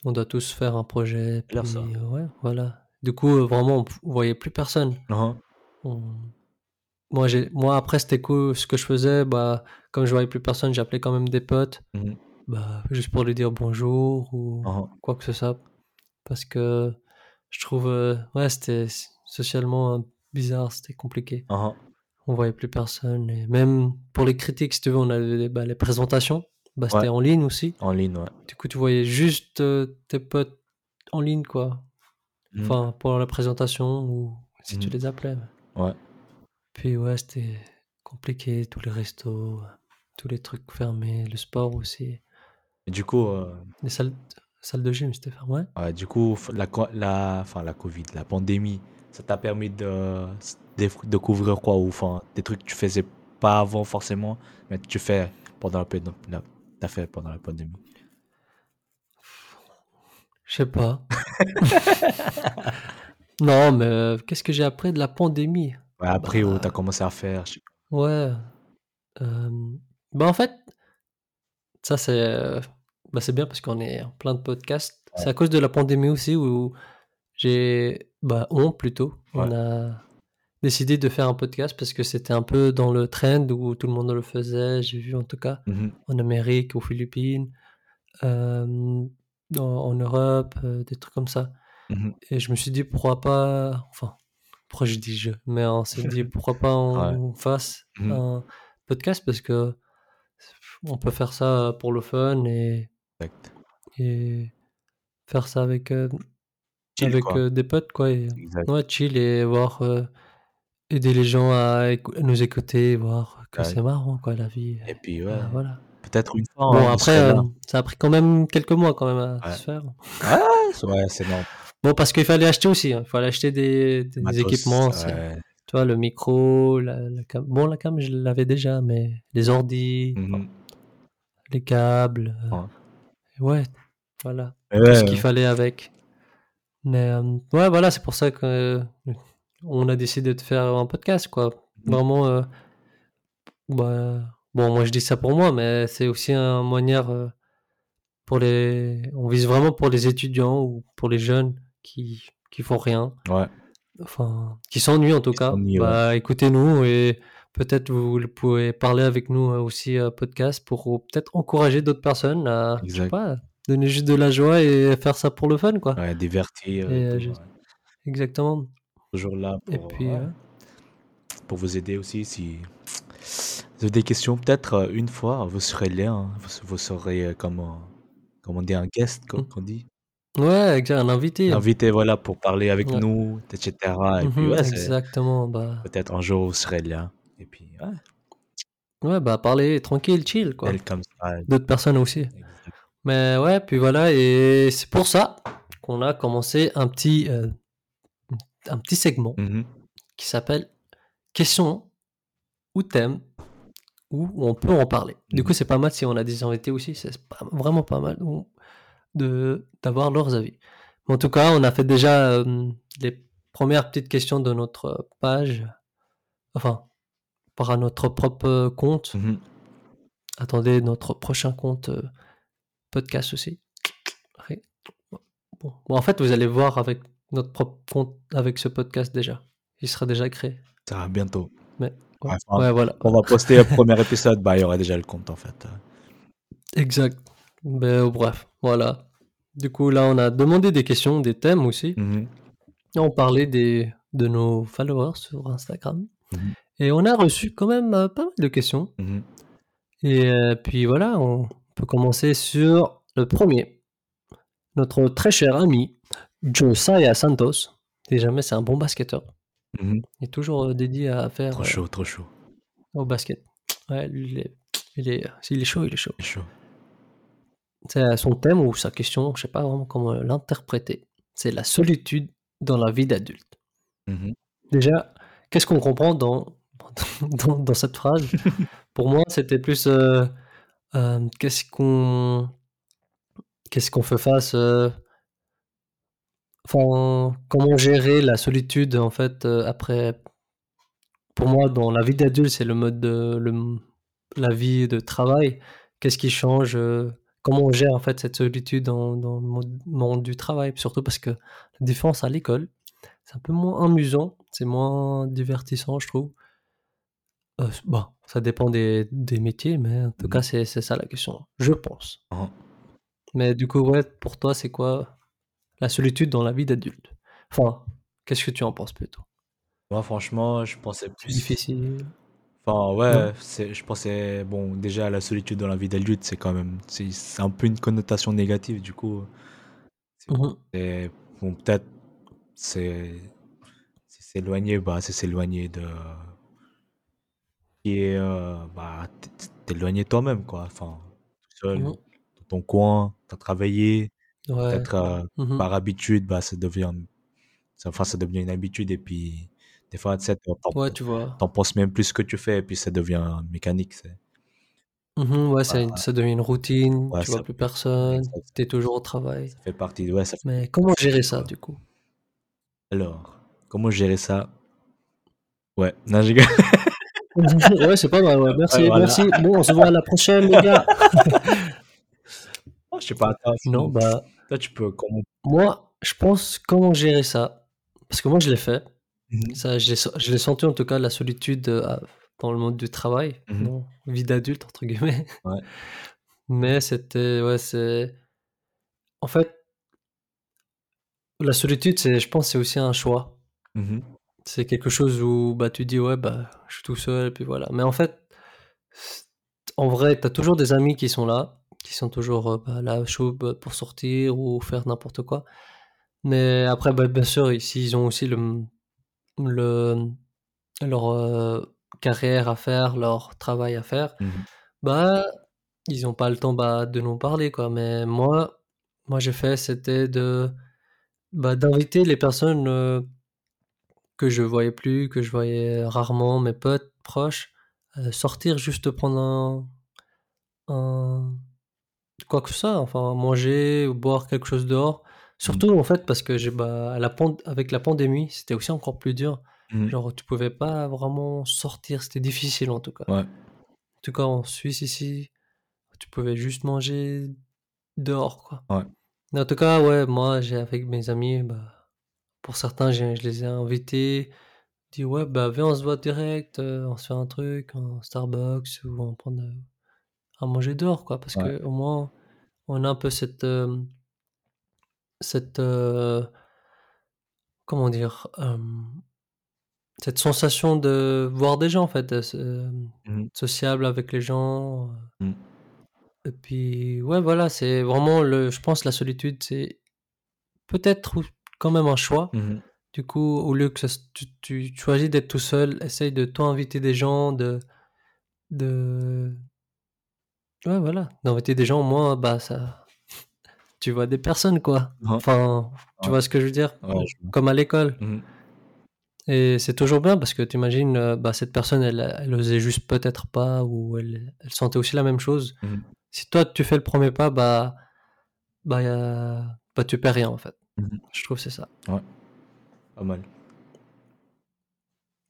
On doit tous faire un projet, ça. puis, ouais, voilà. Du coup, heu, vraiment, on on voyait plus personne. Hein, hein. On moi, après, c'était cool. Ce que je faisais, bah, comme je voyais plus personne, j'appelais quand même des potes, Mmh mh. bah, juste pour lui dire bonjour ou Hein, hein. quoi que ce soit. Parce que je trouve, heu, ouais, c'était socialement, heu, bizarre, c'était compliqué. Hein, hein. On voyait plus personne et même pour les critiques, si tu veux, on avait, bah, les présentations, bah, Ouais. c'était en ligne aussi. En ligne, ouais. Du coup, tu voyais juste, heu, tes potes en ligne, quoi. Mmh. Enfin, pour la présentation ou si Mmh tu mh. les appelais. Ouais. Puis ouais, c'était compliqué, tous les restos, tous les trucs fermés, le sport aussi. Et du coup, heu Les salles salles de gym, c'était fermé. Ouais? Ouais, du coup, la la enfin, la covid, la pandémie, ça t'a permis de découvrir quoi? Ou enfin, des trucs que tu faisais pas avant forcément, mais que tu fais pendant la fait pendant pandémie? Je sais pas. [laughs] Non, mais, heu, qu'est-ce que j'ai appris de la pandémie? Ouais, après où tu as Bah commencé à faire, je. Ouais, hem, bah, en fait ça, c'est, heu, bah, c'est bien parce qu'on est en plein de podcasts. Ouais. C'est à cause de la pandémie aussi où j'ai bah, on plutôt, Ouais. on a décidé de faire un podcast parce que c'était un peu dans le trend où tout le monde le faisait, j'ai vu en tout cas, Mmh mh. en Amérique, aux Philippines, dans en Europe, heu, des trucs comme ça. Mmh mh. Et je me suis dit: «Pourquoi pas?» enfin, pourquoi je dis: «je», mais on s'est dit: [laughs] «Pourquoi pas Ouais. on fasse Mmh mh. un podcast?» parce que on peut faire ça pour le fun et Exact. et faire ça avec, Chill, avec, des potes, quoi et ouais, chill et voir, aider les gens à nous écouter, voir que Ouais. c'est marrant, quoi, la vie Et puis, ouais, bah, voilà. peut-être une fois, hein, Bon vous après, hem, ça a pris quand même quelques mois quand même à Ouais. se faire. Ouais, c'est ouais, c'est norm Bon, parce qu'il fallait acheter aussi, hein, il fallait acheter des des Matos, équipements, tu vois, le micro, la, la cam. Bon, la cam, je l'avais déjà, mais les ordis, Mhm. les câbles. euh, Ouais. ouais, voilà. Tout ouais, ce qu'il fallait avec. Mais euh, ouais, voilà, c'est pour ça que euh, on a décidé de faire un podcast, quoi. Vraiment, euh, bah, bon, moi je dis ça pour moi, mais c'est aussi un manière euh, pour les. On vise vraiment pour les étudiants ou pour les jeunes qui qui font rien, Ouais. enfin, qui s'ennuient en tout Qui cas. ouais. Bah, écoutez-nous et peut-être vous pouvez parler avec nous euh, aussi à podcast pour peut-être encourager d'autres personnes à, je sais Exact. pas, donner juste de la joie et faire ça pour le fun, quoi. Ouais, divertir euh, ouais. Exactement. Toujours là Et pour, puis, ouais, euh, pour vous aider aussi. Si vous avez des questions, peut-être euh, une fois, vous serez là. hein. Vous, vous serez, euh, comment, comment dire, un guest, co- Mm. qu'on dit. ouais, exact, un invité. Invité, voilà, pour parler avec Ouais. nous, etc. Et puis, Mhm, ouais, c'est exactement. Bah, peut-être un jour, vous serez là. Et puis, ouais, ouais, bah, parler tranquille, chill, quoi. tel comme ça. D'autres personnes aussi. Exact. Mais ouais, puis voilà, et c'est pour ça qu'on a commencé un petit, euh, un petit segment Mhm. qui s'appelle Questions ou thèmes où on peut en parler. Du Mhm. coup, c'est pas mal si on a des invités aussi, c'est vraiment pas mal d'avoir leurs avis. Mais en tout cas, on a fait déjà euh, les premières petites questions de notre page, enfin, par notre propre compte. Mhm. Attendez notre prochain compte euh, podcast aussi. Bon, en fait, vous allez voir avec notre propre compte, avec ce podcast déjà. Il sera déjà créé. Ça va bientôt. Mais ouais, enfin, ouais, voilà. On va poster le premier épisode, bah, il y aura déjà le compte en fait. Exact. Ben, bref, voilà. Du coup, là, on a demandé des questions, des thèmes aussi. Mhm. On parlait des, de nos followers sur Instagram. Mhm. Et on a reçu quand même euh, pas mal de questions. Mhm. Et euh, puis voilà, on peut commencer sur le premier. Notre très cher ami, Josiah Santos. Si jamais c'est un bon basketteur. Mhm. Il est toujours euh, dédié à faire Trop euh, chaud, trop chaud. au basket. Ouais, il est, il est, il est chaud, il est chaud. C'est chaud. C'est son thème ou sa question, je sais pas vraiment comment l'interpréter. C'est la solitude dans la vie d'adulte. Mhm. Déjà, qu'est-ce qu'on comprend dans, [laughs] dans, dans cette phrase? [laughs] Pour moi, c'était plus euh, euh, qu'est-ce qu'on qu'est-ce qu'on fait face euh, Enfin, comment gérer la solitude en fait euh, après Pour moi, dans la vie d'adulte, c'est le mode de le, la vie de travail. Qu'est-ce qui change euh, Comment on gère en fait cette solitude dans, dans le monde, du travail? Surtout parce que la différence à l'école, c'est un peu moins amusant, c'est moins divertissant, je trouve. Euh, bon, ça dépend des, des métiers, mais en tout Mhm. cas, c'est c'est ça la question, je pense. Mhm. Mais du coup, ouais, pour toi, c'est quoi la solitude dans la vie d'adulte Enfin, qu'est-ce que tu en penses plutôt? Moi, franchement, je pensais C'est plus. difficile. Enfin, ouais, c'est, je pensais, bon, déjà, la solitude dans la vie d'adulte, c'est quand même, c'est, c'est un peu une connotation négative, du coup. C'est, Mhm. c'est- bon, peut-être, c'est, c'est s'éloigner, bah, c'est s'éloigner de, qui est, euh, bah, t- t- t'éloigner toi-même, quoi. Enfin, tout seul, Mhm. dans ton coin, t'as travaillé, Ouais. peut-être, euh, Mhm. par habitude, bah, ça devient, ça- enfin, ça devient une habitude, et puis, des fois, tu sais, t'en, t'en- Ouais, tu vois. t'en penses même plus ce que tu fais, et puis ça devient mécanique, c'est. Mhm, ouais, ça, Bah, ça devient une routine, ouais, tu vois plus fait, personne, exact, t'es toujours au travail. ça fait partie, ouais, ça fait Mais comment gérer ça, du coup? Alors, comment gérer ça? Ouais, non, rigole. [laughs] Ouais, c'est pas mal. [laughs] Ouais, Merci, voilà. merci. Bon, on se voit à la prochaine, les gars. [laughs] Je sais pas, toi, Non, bah, toi, tu peux, comment... moi, je pense comment gérer ça. Parce que moi, je l'ai fait. Mhm. Ça, je l'ai senti, en tout cas, la solitude euh, dans le monde du travail, Mhm. vie d'adulte, entre guillemets. Ouais. [laughs] Mais c'était, ouais, c'est. En fait, la solitude, je pense, c'est aussi un choix. Mhm. C'est quelque chose où bah, tu dis, ouais, bah, je suis tout seul, et puis voilà. Mais en fait, en vrai, tu as toujours des amis qui sont là, qui sont toujours euh, bah, là, chauds bah, pour sortir ou faire n'importe quoi. Mais après, bah, bien sûr, ici, ils ont aussi le, le, leur euh, carrière à faire, leur travail à faire. Mhm. Bah, ils n'ont pas le temps bah, de nous parler, quoi. Mais moi, moi j'ai fait, c'était de bah, d'inviter les personnes euh, que je voyais plus, que je voyais rarement, mes potes proches, euh, sortir juste prendre un, un- quoi que ce soit, enfin manger ou boire quelque chose dehors. Surtout en fait parce que j'ai bah, la avec la pandémie, c'était aussi encore plus dur. Mhm. Genre tu pouvais pas vraiment sortir, c'était difficile en tout cas. Ouais. En tout cas en Suisse ici, tu pouvais juste manger dehors quoi. Ouais. Mais en tout cas, ouais, moi j'ai avec mes amis, bah, pour certains, je les ai invités, dit ouais, bah viens, on se voit direct, euh, on se fait un truc, un Starbucks ou on prend de- à manger dehors quoi, parce Ouais. que au moins on a un peu cette euh, cette euh, comment dire euh, cette sensation de voir des gens en fait, euh, Mhm. sociable avec les gens. Mhm. Et puis ouais, voilà, c'est vraiment le, je pense la solitude, c'est peut-être quand même un choix. Mhm. Du coup, au lieu que ça tu, tu choisis d'être tout seul, essaye de toi inviter des gens, de de ouais voilà, d'inviter des gens. Au moins, bah ça, tu vois des personnes quoi. Ouais. Enfin, tu Ouais. vois ce que je veux dire, Ouais, je comme à l'école. Mhm. Et c'est toujours bien parce que tu imagines, euh, bah, cette personne, elle, elle osait juste peut-être pas ou elle, elle sentait aussi la même chose. Mhm. Si toi, tu fais le premier pas, bah, bah, bah tu perds rien en fait. Mhm. Je trouve que c'est ça. Pas mal.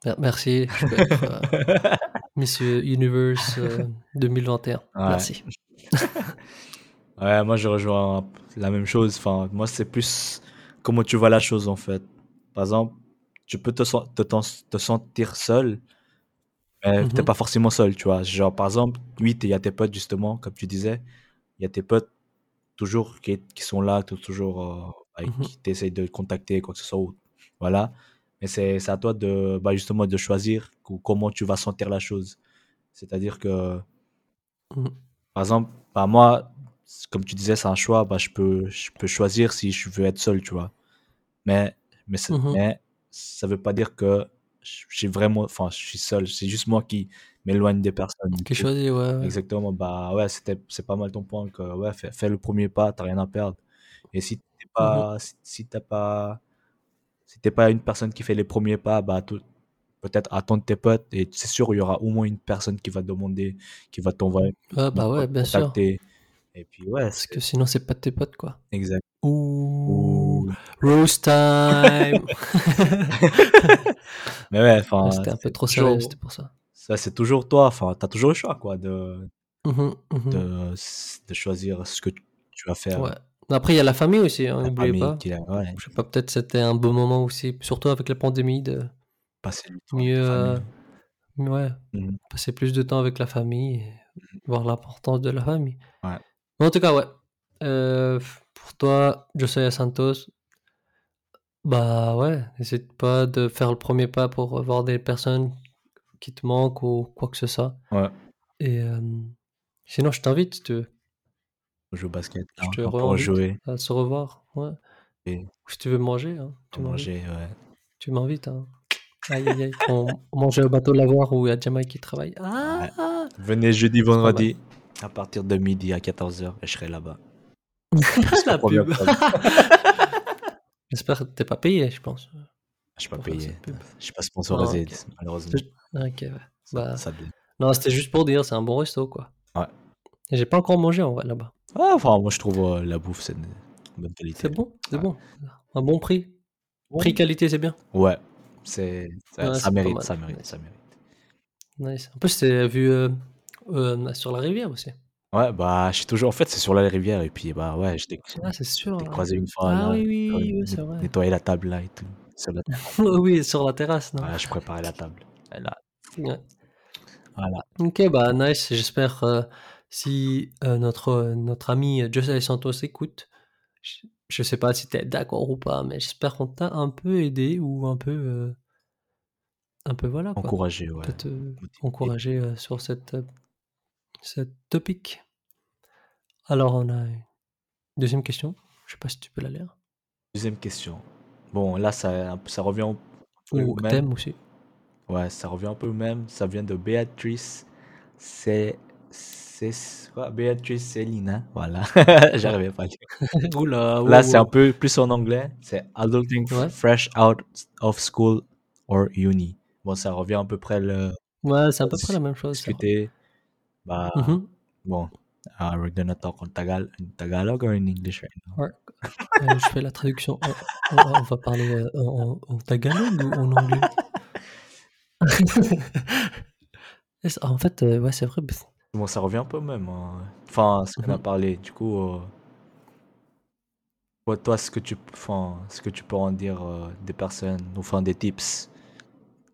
Mer- Merci. Je peux être euh, [laughs] Miss Universe euh, [laughs] 2021. Ouais. Merci. [laughs] Ouais, moi je rejoins la même chose. Enfin, moi c'est plus comment tu vois la chose en fait. Par exemple, tu peux te, te, te sentir seul, mais t'es Mhm. pas forcément seul, tu vois. Genre, par exemple, oui, il y a tes potes justement, comme tu disais, il y a tes potes toujours qui, qui sont là, toujours euh, avec Mhm. qui tu essayes de contacter, quoi que ce soit. Voilà. Mais c'est c'est à toi de, bah, justement de choisir co- comment tu vas sentir la chose. C'est-à-dire que Mhm. par exemple, bah moi, comme tu disais, c'est un choix, bah je peux, je peux choisir si je veux être seul, tu vois. Mais, mais, Mhm. mais ça veut pas dire que suis vraiment, enfin, je suis seul. C'est juste moi qui m'éloigne des personnes. Qui choisit, ouais. Exactement, bah ouais, c'était, c'est pas mal ton point que ouais, fais, fais le premier pas, t'as rien à perdre. Et si t'es pas, si, si t'as pas, si t'es pas une personne qui fait les premiers pas, bah tout- peut-être attendre tes potes et c'est sûr, il y aura au moins une personne qui va demander, qui va t'envoyer, Ouais, bah ouais, bien sûr. Et puis ouais, Parce que sinon, c'est pas de tes potes, quoi. exact. Ouh, Ouh. roast time. [laughs] [laughs] Mais ouais, enfin, C'était un peu trop sérieux, toujours, c'était pour ça. ça c'est toujours toi, enfin, t'as toujours le choix, quoi, de, Mhm, mhm. de, de choisir ce que tu vas faire. Ouais. Après, il y a la famille aussi, hein, n'oubliez famille pas. a, ouais, Je sais pas, peut-être c'était un bon moment aussi, surtout avec la pandémie, de passer du temps avec mieux, ta euh, famille. ouais, Mhm. passer plus de temps avec la famille et voir l'importance de la famille. Ouais. Mais en tout cas, ouais. Euh, pour toi, Josiah Santos, bah ouais, n'hésite pas de faire le premier pas pour voir des personnes qui te manquent ou quoi que ce soit. Ouais, Et euh, sinon, je t'invite, si tu veux. on joue au basket, Je hein, te on re-invite rejouer à se revoir. Ouais. et Ou si tu veux manger, hein, tu on m'invites. manger, ouais. Tu m'invites. Hein. Aïe, aïe, aïe. On, on mangeait au bateau Lavoir où il y a Jamaï qui travaille. Ah Venez jeudi, vendredi, à partir de midi à 14h, et je serai là-bas. [laughs] J'espère que t'es pas payé, je pense. Je suis pas payé. Je suis pas sponsorisé, Ah, ok. malheureusement. Ok, ouais. Ça, Bah, ça non, c'était juste pour dire, c'est un bon resto, quoi. Ouais. Et j'ai pas encore mangé en vrai là-bas. Ah, enfin, moi je trouve euh, la bouffe, c'est de bonne qualité. C'est bon, c'est Ouais. bon. Un bon prix. Bon. Prix-qualité, c'est bien. Ouais, c'est, ça, Ouais, mérite, ça mérite, ça mérite. Nice. En plus, c'est vu euh, euh, sur la rivière aussi. Ouais, bah, je suis toujours, en fait, c'est sur la rivière, et puis, bah, ouais, je t'ai Ah, croisé une fois, Ah là, oui, oui, oui, net- c'est vrai. nettoyer la table, là, et tout, sur la [laughs] oui, sur la terrasse, non? Ouais, je préparais la table. Là, Ouais. voilà. Ok, bah nice. J'espère euh, si euh, notre, notre ami Josiah Santos écoute, je, sais pas si t'es d'accord ou pas, mais j'espère qu'on t'a un peu aidé ou un peu, euh, un peu voilà quoi. Encouragé, ouais. Peut-être euh, encouragé euh, sur cette, euh, cette topic. Alors on a une deuxième question. Je sais pas si tu peux la lire. Deuxième question. Bon, là, ça, ça revient un peu Ou au même. thème aussi. Ouais, ça revient un peu au même. Ça vient de Béatrice. C'est. C'est quoi Béatrice Célina. Voilà. [laughs] J'arrivais pas à lire. [laughs] Oula, Là, c'est un peu plus en anglais. C'est Adulting Ouais. Fresh Out of School or uni. Bon, ça revient à peu près le Ouais, c'est à peu près la même chose, ça. discuter. Bah, Mhm. bon, uh, we're gonna talk on Tagal in Tagalog or in English right now? Ouais. Euh, je fais la traduction. On, on- on va parler euh, en, en tagalog ou en anglais? [laughs] Et ça- En fait, euh, ouais, c'est vrai. parce- Bon, ça revient un peu au même. hein. Enfin, ce qu'on a Mhm. parlé. Du coup, euh, toi, toi, ce que tu, enfin, ce que tu peux en dire euh, des personnes, enfin des tips.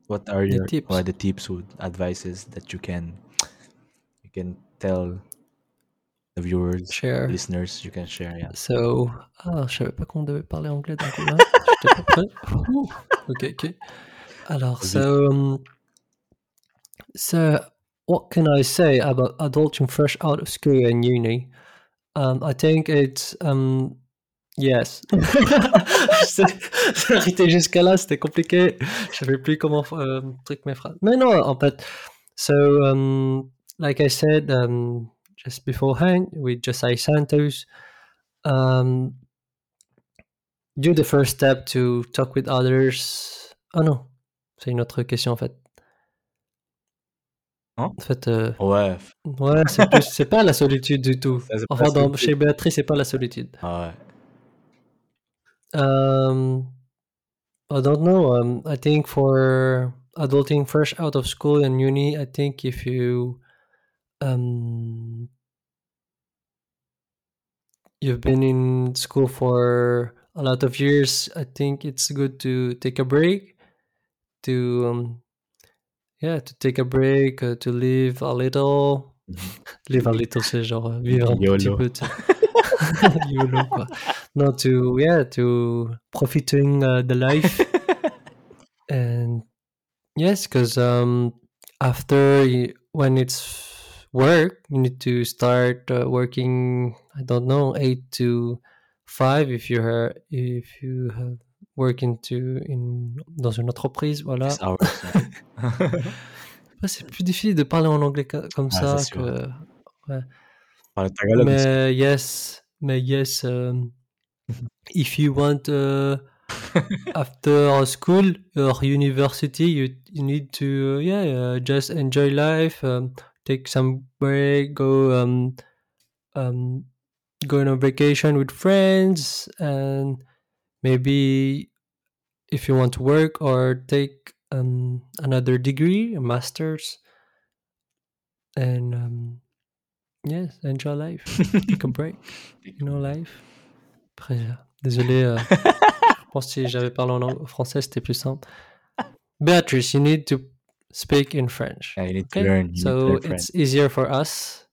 What are Des your tips. ouais, the tips or advices that you can you can tell the viewers, Share. listeners, you can share. Yeah. So, ah, je savais pas qu'on devait parler anglais d'un coup là. [laughs] J'étais pas prêt. Ouh. Ok, ok. Alors, Vas-y. so, um, so, what can I say about adulting fresh out of school and uni? Um, I think it's, um, yes. [laughs] Arrêté jusqu'à là, c'était compliqué. Je savais plus comment euh, truc mes phrases. Mais non, en fait. So, um, like I said, um, just beforehand with Josiah Santos, um, do the first step to talk with others. Oh non, c'est une autre question en fait. Hein En fait, euh, Ouais. ouais, c'est plus, c'est pas la solitude du tout. Ça, Enfin, dans, chez Béatrice, c'est pas la solitude. Ah ouais. Um, I don't know. Um, I think for adulting fresh out of school and uni, I think if you um you've been in school for a lot of years, I think it's good to take a break, to um, yeah, to take a break, uh, to live a little. Mhm. [laughs] Live a little, c'est genre euh, vivre un petit peu. tu. [laughs] YOLO, quoi. [laughs] No, to yeah, to profiting uh, the life, and yes, because um, after you, when it's work, you need to start uh, working. I don't know, eight to five if you are if you have work into in dans une entreprise, voilà. Ouais. Ouais, [laughs] c'est plus difficile de parler en anglais comme Ah, ça que. Aussi. Mais yes, mais yes, um, [laughs] if you want uh, after school or university, you, you need to uh, yeah uh, just enjoy life, um, take some break, go um, um, go on a vacation with friends, and maybe if you want to work or take um, another degree, a master's, and um, yes, enjoy life, take a break, [laughs] you know life. Après, euh, désolé, euh, je [laughs] pense que si j'avais parlé en français, c'était plus simple. Beatrice, you need to speak in French. Yeah, you need to learn. You so learn French. it's easier for us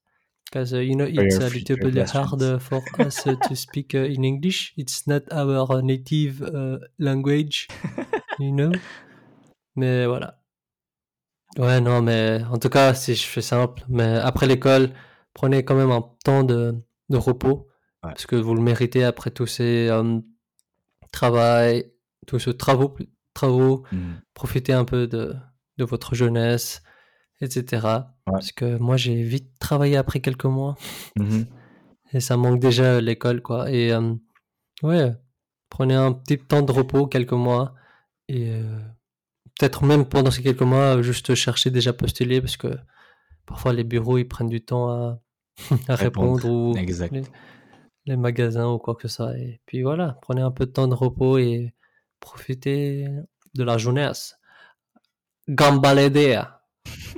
because uh, you know it's a little bit hard uh, for us uh, to speak uh, in English. It's not our native uh, language, [laughs] you know? Mais voilà. Ouais, non, mais en tout cas, si je fais simple, mais après l'école, prenez quand même un temps de, de repos Ouais. parce que vous le méritez après tous ces euh, travail, tous ces travaux, travaux Mhm. profitez un peu de, de votre jeunesse, etc. Parce que moi, j'ai vite travaillé après quelques mois Mhm. et ça manque déjà l'école, quoi. Et euh, ouais, prenez un petit temps de repos, quelques mois, et euh, peut-être même pendant ces quelques mois, juste chercher déjà postuler parce que parfois les bureaux ils prennent du temps à, [laughs] à Répondre. répondre ou Exact. les, les magasins ou quoi que ce soit. Et puis voilà, prenez un peu de temps de repos et profitez de la jeunesse. Gambaledea.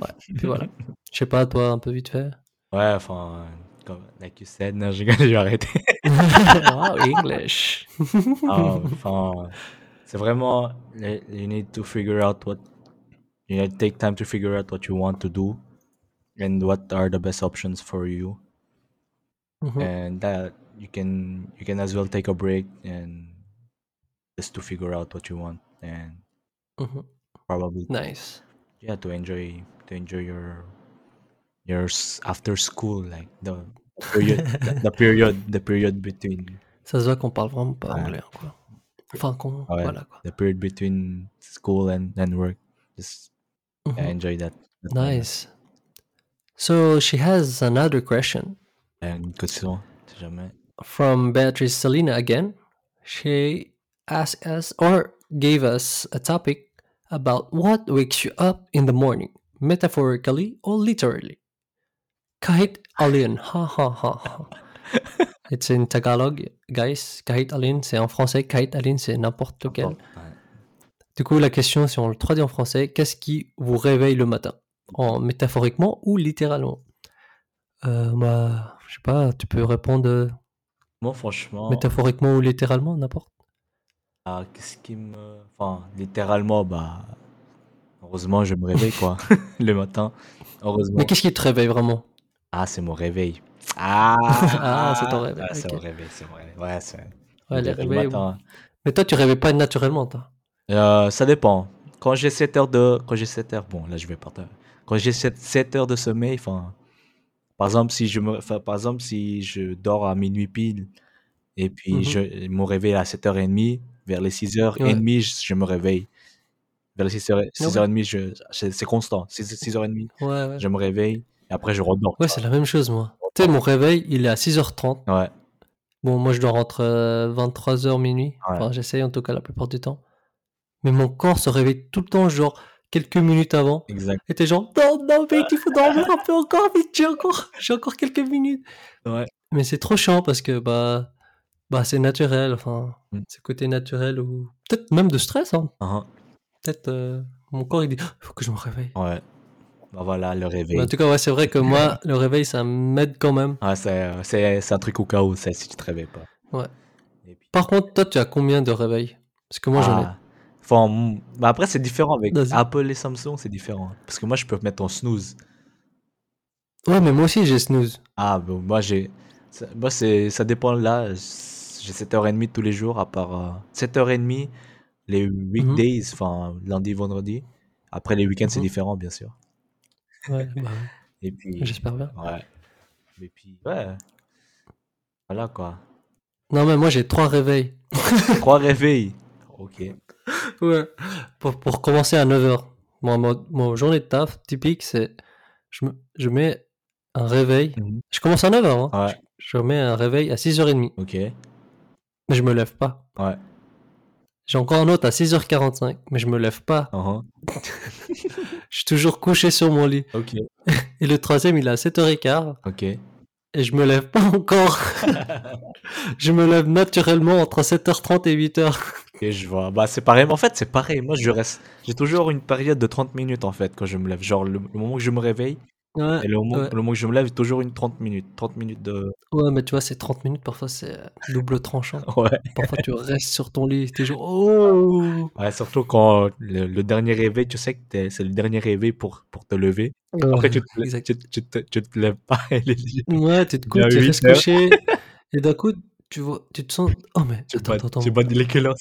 Ouais, puis voilà. Je sais pas, toi, un peu vite fait. Ouais, enfin, comme, like you said, non, je rigole, [laughs] je vais wow, [laughs] English. Ah, Enfin, c'est vraiment, you need to figure out what, you need to take time to figure out what you want to do and what are the best options for you. Mhm. And that you can, you can as well take a break and just to figure out what you want and Mhm. probably, Nice. Yeah, to enjoy, to enjoy your, your s- after school, like the period, the, the period, the period between Ça se voit qu'on parle vraiment pas Ouais. anglais, quoi. Enfin, qu'on. Ouais. Voilà, quoi. the period between school and, and work. Just yeah, Mhm. enjoy that. that moment. Nice. So she has another question And une question, si jamais. from Beatrice Selina again. She asked us or gave us a topic About what wakes you up in the morning, metaphorically or literally? Kahit alin, ha ha ha ha. [laughs] It's in Tagalog, guys. Kahit alin, c'est en français. Kahit alin, c'est n'importe lequel. Du coup, la question, si on le traduit en français, qu'est-ce qui vous réveille le matin? En métaphoriquement ou littéralement? Euh, bah, Je sais pas, tu peux répondre euh, Moi, franchement, métaphoriquement ou littéralement, n'importe. Ah, qu'est-ce qui me. Enfin, littéralement, bah. Heureusement, je me réveille, quoi. [laughs] le matin. Heureusement. Mais qu'est-ce qui te réveille vraiment? Ah, c'est mon réveil. Ah, [laughs] Ah, c'est ton réveil, Ah, c'est ok. mon réveil, c'est vrai. Ouais, c'est. Ouais, les le réveils, matin. Mais toi, tu réveilles pas naturellement, toi? Euh, ça dépend. Quand j'ai 7 heures de. Quand j'ai 7 heures. Bon, là, je vais partir. Quand j'ai 7, 7 heures de sommeil, enfin. Par exemple, si je me, enfin, par exemple, si je dors à minuit pile et puis Mhm. je mon réveil à 7h30, vers les 6h30, je, je me réveille. Vers les 6h, Ah ouais. 6h30, je, c'est constant. 6, 6h30, Ouais, ouais. je me réveille et après je redors. Ouais, c'est la même chose, moi. Tu sais, mon réveil, il est à 6h30. vois. Ouais, Bon, moi, je dors entre 23h minuit. Ouais. Enfin, j'essaye en tout cas la plupart du temps. Mais mon corps se réveille tout le temps, genre quelques minutes avant. exact. Et t'es genre, non, non, mec, il faut dormir un peu encore, vite, j'ai encore, j'ai encore quelques minutes. Ouais. Mais c'est trop chiant parce que, bah, bah c'est naturel, enfin, Mm. c'est côté naturel ou peut-être même de stress, hein. Uhum. Peut-être euh, mon corps, il dit, il faut que je me réveille. Ouais. Bah voilà, le réveil. Mais en tout cas, ouais, c'est vrai que moi, [laughs] le réveil, ça m'aide quand même. Ah, c'est, c'est, c'est un truc au cas où, ça, si tu te réveilles pas. Ouais. Et puis, Par contre, toi, tu as combien de réveils? Parce que moi, j'en ai. ah, enfin, bah après, c'est différent avec. Apple et Samsung, c'est différent. Parce que moi, je peux mettre en snooze. Ouais, mais moi aussi, j'ai snooze. Ah, bon, moi, j'ai. Moi, c'est, ça dépend là. J'ai 7h30 tous les jours, à part euh, 7h30 les weekdays, enfin, lundi, vendredi. Après, les week-ends, c'est Mhm. différent, bien sûr. Ouais, bah, [laughs] Et puis. j'espère bien. Ouais. Et puis, ouais. Voilà, quoi. Non, mais moi, j'ai trois réveils. [laughs] Trois réveils. Ok. Ouais. Pour, pour commencer à 9h. Moi, journée de taf typique, c'est. Je, me- je mets un réveil. Mhm. Je commence à 9h. Hein. Ouais. Je, je mets un réveil à 6h30. Ok. Mais je me lève pas. Ouais. J'ai encore un autre à 6h45. Mais je me lève pas. Uhum. [laughs] Je suis toujours couché sur mon lit. Ok. [laughs] Et le troisième, il est à 7h15. Ok. Et je me lève pas encore. [laughs] je me lève naturellement entre 7h30 et 8h. Et je vois. Bah, c'est pareil. En fait, c'est pareil. Moi, je reste. J'ai toujours une période de 30 minutes, en fait, quand je me lève. Genre, le, le moment que je me réveille Ouais, et le moment, ouais. le moment que je me lève, toujours une 30 minutes. 30 minutes de. ouais, mais tu vois, c'est 30 minutes. Parfois, c'est euh, double tranchant. [laughs] Ouais. Parfois, tu restes sur ton lit. T'es genre, [laughs] oh Ouais, surtout quand le, le dernier réveil, tu sais que t'es- c'est le dernier réveil pour, pour te lever. Après, tu te, [laughs] tu, tu te, tu te lèves pas et les. Ouais, tu te couches, tu 8 restes couché. Et d'un coup, tu, vois, tu te sens. Oh, mais Tu attends, attends, tu il est quelle heure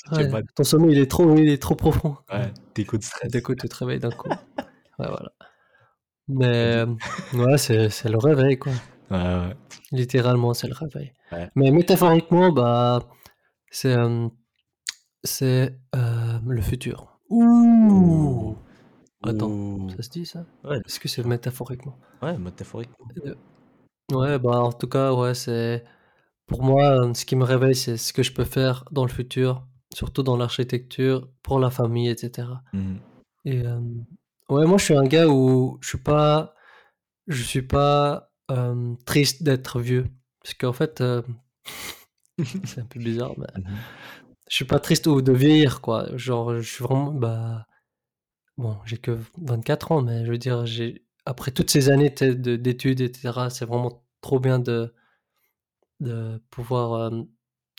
ton sommeil, il est trop, il est trop profond. Ouais, tes coups de Et stress. d'un coup, tu te réveilles d'un coup. Ouais, voilà. Mais euh, ouais, c'est c'est le réveil, quoi. Ouais, ouais. Littéralement, c'est le réveil. Ouais. Mais métaphoriquement, bah, c'est euh, c'est euh, le futur. Ouh. Attends, Ouh. ça se dit ça? Ouais, Est-ce que c'est métaphoriquement? Ouais, métaphoriquement. Ouais, bah en tout cas, ouais, c'est pour moi, ce qui me réveille, c'est ce que je peux faire dans le futur, surtout dans l'architecture, pour la famille, etc. Et euh, ouais, moi, je suis un gars où je suis pas, je suis pas euh, triste d'être vieux, parce qu'en fait, euh, [laughs] c'est un peu bizarre, mais Mhm. je suis pas triste de vieillir, quoi. Genre, je suis vraiment, bah, bon, j'ai que 24 ans, mais je veux dire, j'ai après toutes ces années d'études, etc., c'est vraiment trop bien de de pouvoir, euh,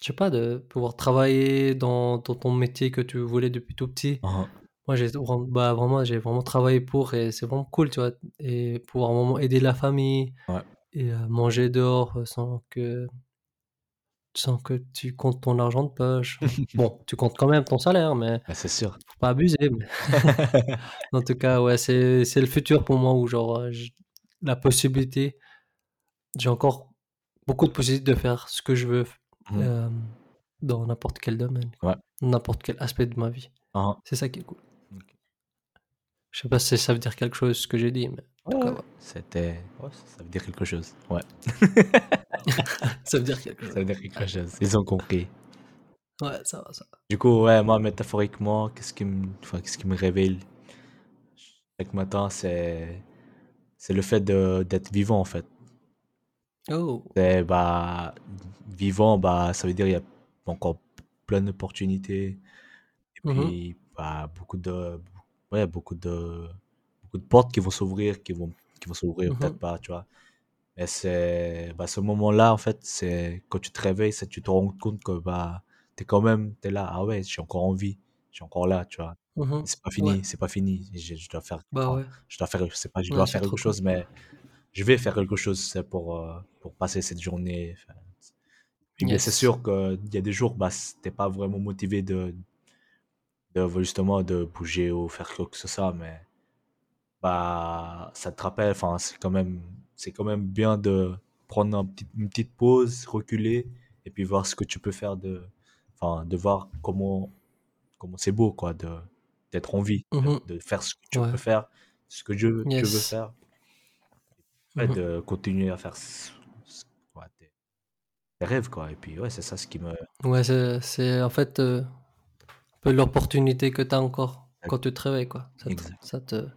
je sais pas, de pouvoir travailler dans, dans ton métier que tu voulais depuis tout petit. Mhm. Moi, j'ai vraiment, bah, vraiment, j'ai vraiment travaillé pour et c'est vraiment cool, tu vois. Et pouvoir vraiment aider la famille Ouais. et euh, manger dehors euh, sans que, sans que tu comptes ton argent de poche. [laughs] bon, tu comptes quand même ton salaire, mais Bah, c'est sûr. faut pas abuser. mais- [laughs] en tout cas, ouais, c'est, c'est le futur pour moi où, genre, euh, la possibilité, j'ai encore beaucoup de possibilités de faire ce que je veux euh, dans n'importe quel domaine. Ouais. n'importe quel aspect de ma vie. Mhm. C'est ça qui est cool. Je sais pas si ça veut dire quelque chose ce que j'ai dit, mais Ouais, ouais. C'était. ouais, ça veut dire quelque chose. Ouais, [laughs] ça veut dire quelque chose. ça veut dire quelque chose. Ils ont compris. Ouais, ça va, ça va. Du coup, ouais, moi, métaphoriquement, qu'est-ce qui me, enfin, qu'est-ce qui me réveille chaque matin, c'est, c'est le fait de, d'être vivant, en fait. Oh! C'est, bah, vivant, bah, ça veut dire il y a encore plein d'opportunités. Et Mmh mh. puis, bah, beaucoup de, ouais, beaucoup de, beaucoup de portes qui vont s'ouvrir, qui vont, qui vont s'ouvrir, Mmh peut-être pas, tu vois. Mais c'est, bah, ce moment-là, en fait, c'est quand tu te réveilles, c'est tu te rends compte que, bah, t'es quand même, t'es là, ah ouais, je suis encore en vie, je suis encore là, tu vois. Mmh Et mh. c'est pas Ouais. fini, c'est pas fini. Je, je dois faire, Bah, ouais. je dois faire, je sais pas, je dois faire quelque cool. chose, mais je vais faire quelque chose, c'est pour, euh, pour passer cette journée. mais c'est Yes. sûr qu'il y a des jours, bah, t'es pas vraiment motivé de, de, justement, de bouger ou faire quoi que ce soit, mais bah, ça te rappelle, enfin, c'est quand même, c'est quand même bien de prendre une petite pause, reculer, et puis voir ce que tu peux faire de, enfin, de voir comment, comment c'est beau, quoi, de, d'être en vie, Mmh de, mh. de faire ce que tu Ouais. peux faire, ce que je, tu veux Yes. faire, ouais, Mmh mh. de continuer à faire ouais, tes, tes rêves, quoi, et puis, ouais, c'est ça ce qui me, Ouais, c'est en fait, peu l'opportunité que tu as encore quand tu te réveilles, quoi. Ça te ça te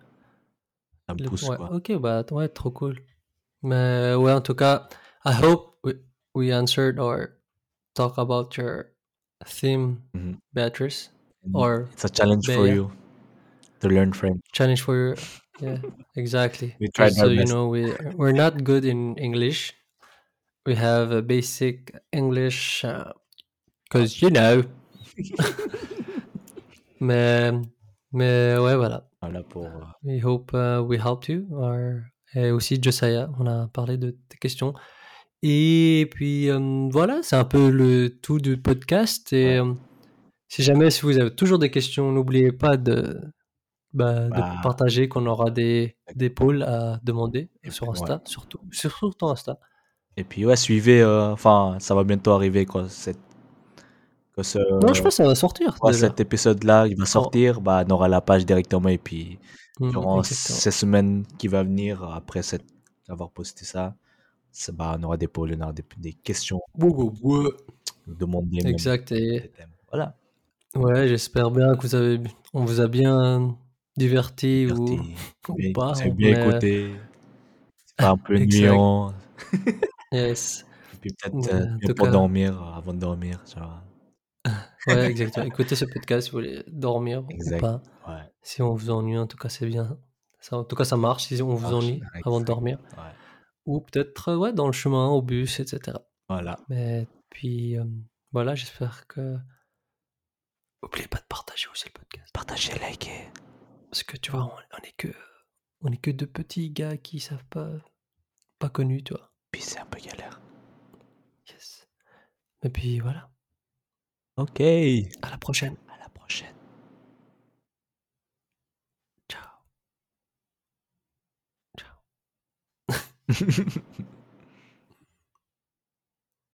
ça me pousse, ouais, quoi. OK, bah, ouais, trop cool. Mais ouais, en tout cas, I hope we we answered or talk about your theme, Mhm. Beatrice And or It's a challenge for Bea. you to learn French. Challenge for your yeah, exactly. [laughs] We tried uh, our you know, we we're not good in English. We have a basic English, uh 'cause, you know. [laughs] Mais mais ouais, voilà. Voilà pour, euh, We hope, uh, we helped you or et aussi Josiah, on a parlé de tes questions et puis, hem, voilà, c'est un peu le tout du podcast et si jamais si vous avez toujours des questions, n'oubliez pas de, bah, de bah, partager qu'on aura des des polls à demander et sur ouais. Insta, surtout surtout Insta. Et puis, ouais, suivez, euh, enfin, ça va bientôt arriver, quoi, cette, que ce, Non, je pense que ça va sortir ouais, déjà. cet épisode-là, il va Oh, sortir, bah, on aura la page directement, et puis, mmh, durant ces semaines qui vont venir, après cette, avoir posté ça, bah, on aura des polls, on aura des, des questions, Ouais, ouais, ouais. demander Exact et. Voilà. ouais, j'espère bien que vous avez on vous a bien ou Diverti, [laughs] ou bien, pas, c'est bien mais écouté, c'est pas un peu ennuyant, yes. et puis peut-être euh, bien tout pour cas dormir, euh, avant de dormir, vois. Ouais, exactement. Écoutez ce podcast si vous voulez dormir ou Exact, pas. ouais, Si on vous ennuie, en tout cas, c'est bien. Ça en tout cas, ça marche si on vous marche, ennuie avant de dormir ouais, ou peut-être, heu, ouais, dans le chemin, au bus et cetera. voilà. Mais puis, hem, voilà, j'espère que oubliez pas de partager aussi le podcast. Partagez, likez. Parce que tu vois, on on est que on est que 2 petits gars qui savent pas pas connus, tu vois? Puis c'est un peu galère. Yes. Et puis voilà, Ok. à la prochaine. À la prochaine. Ciao. Ciao. [laughs]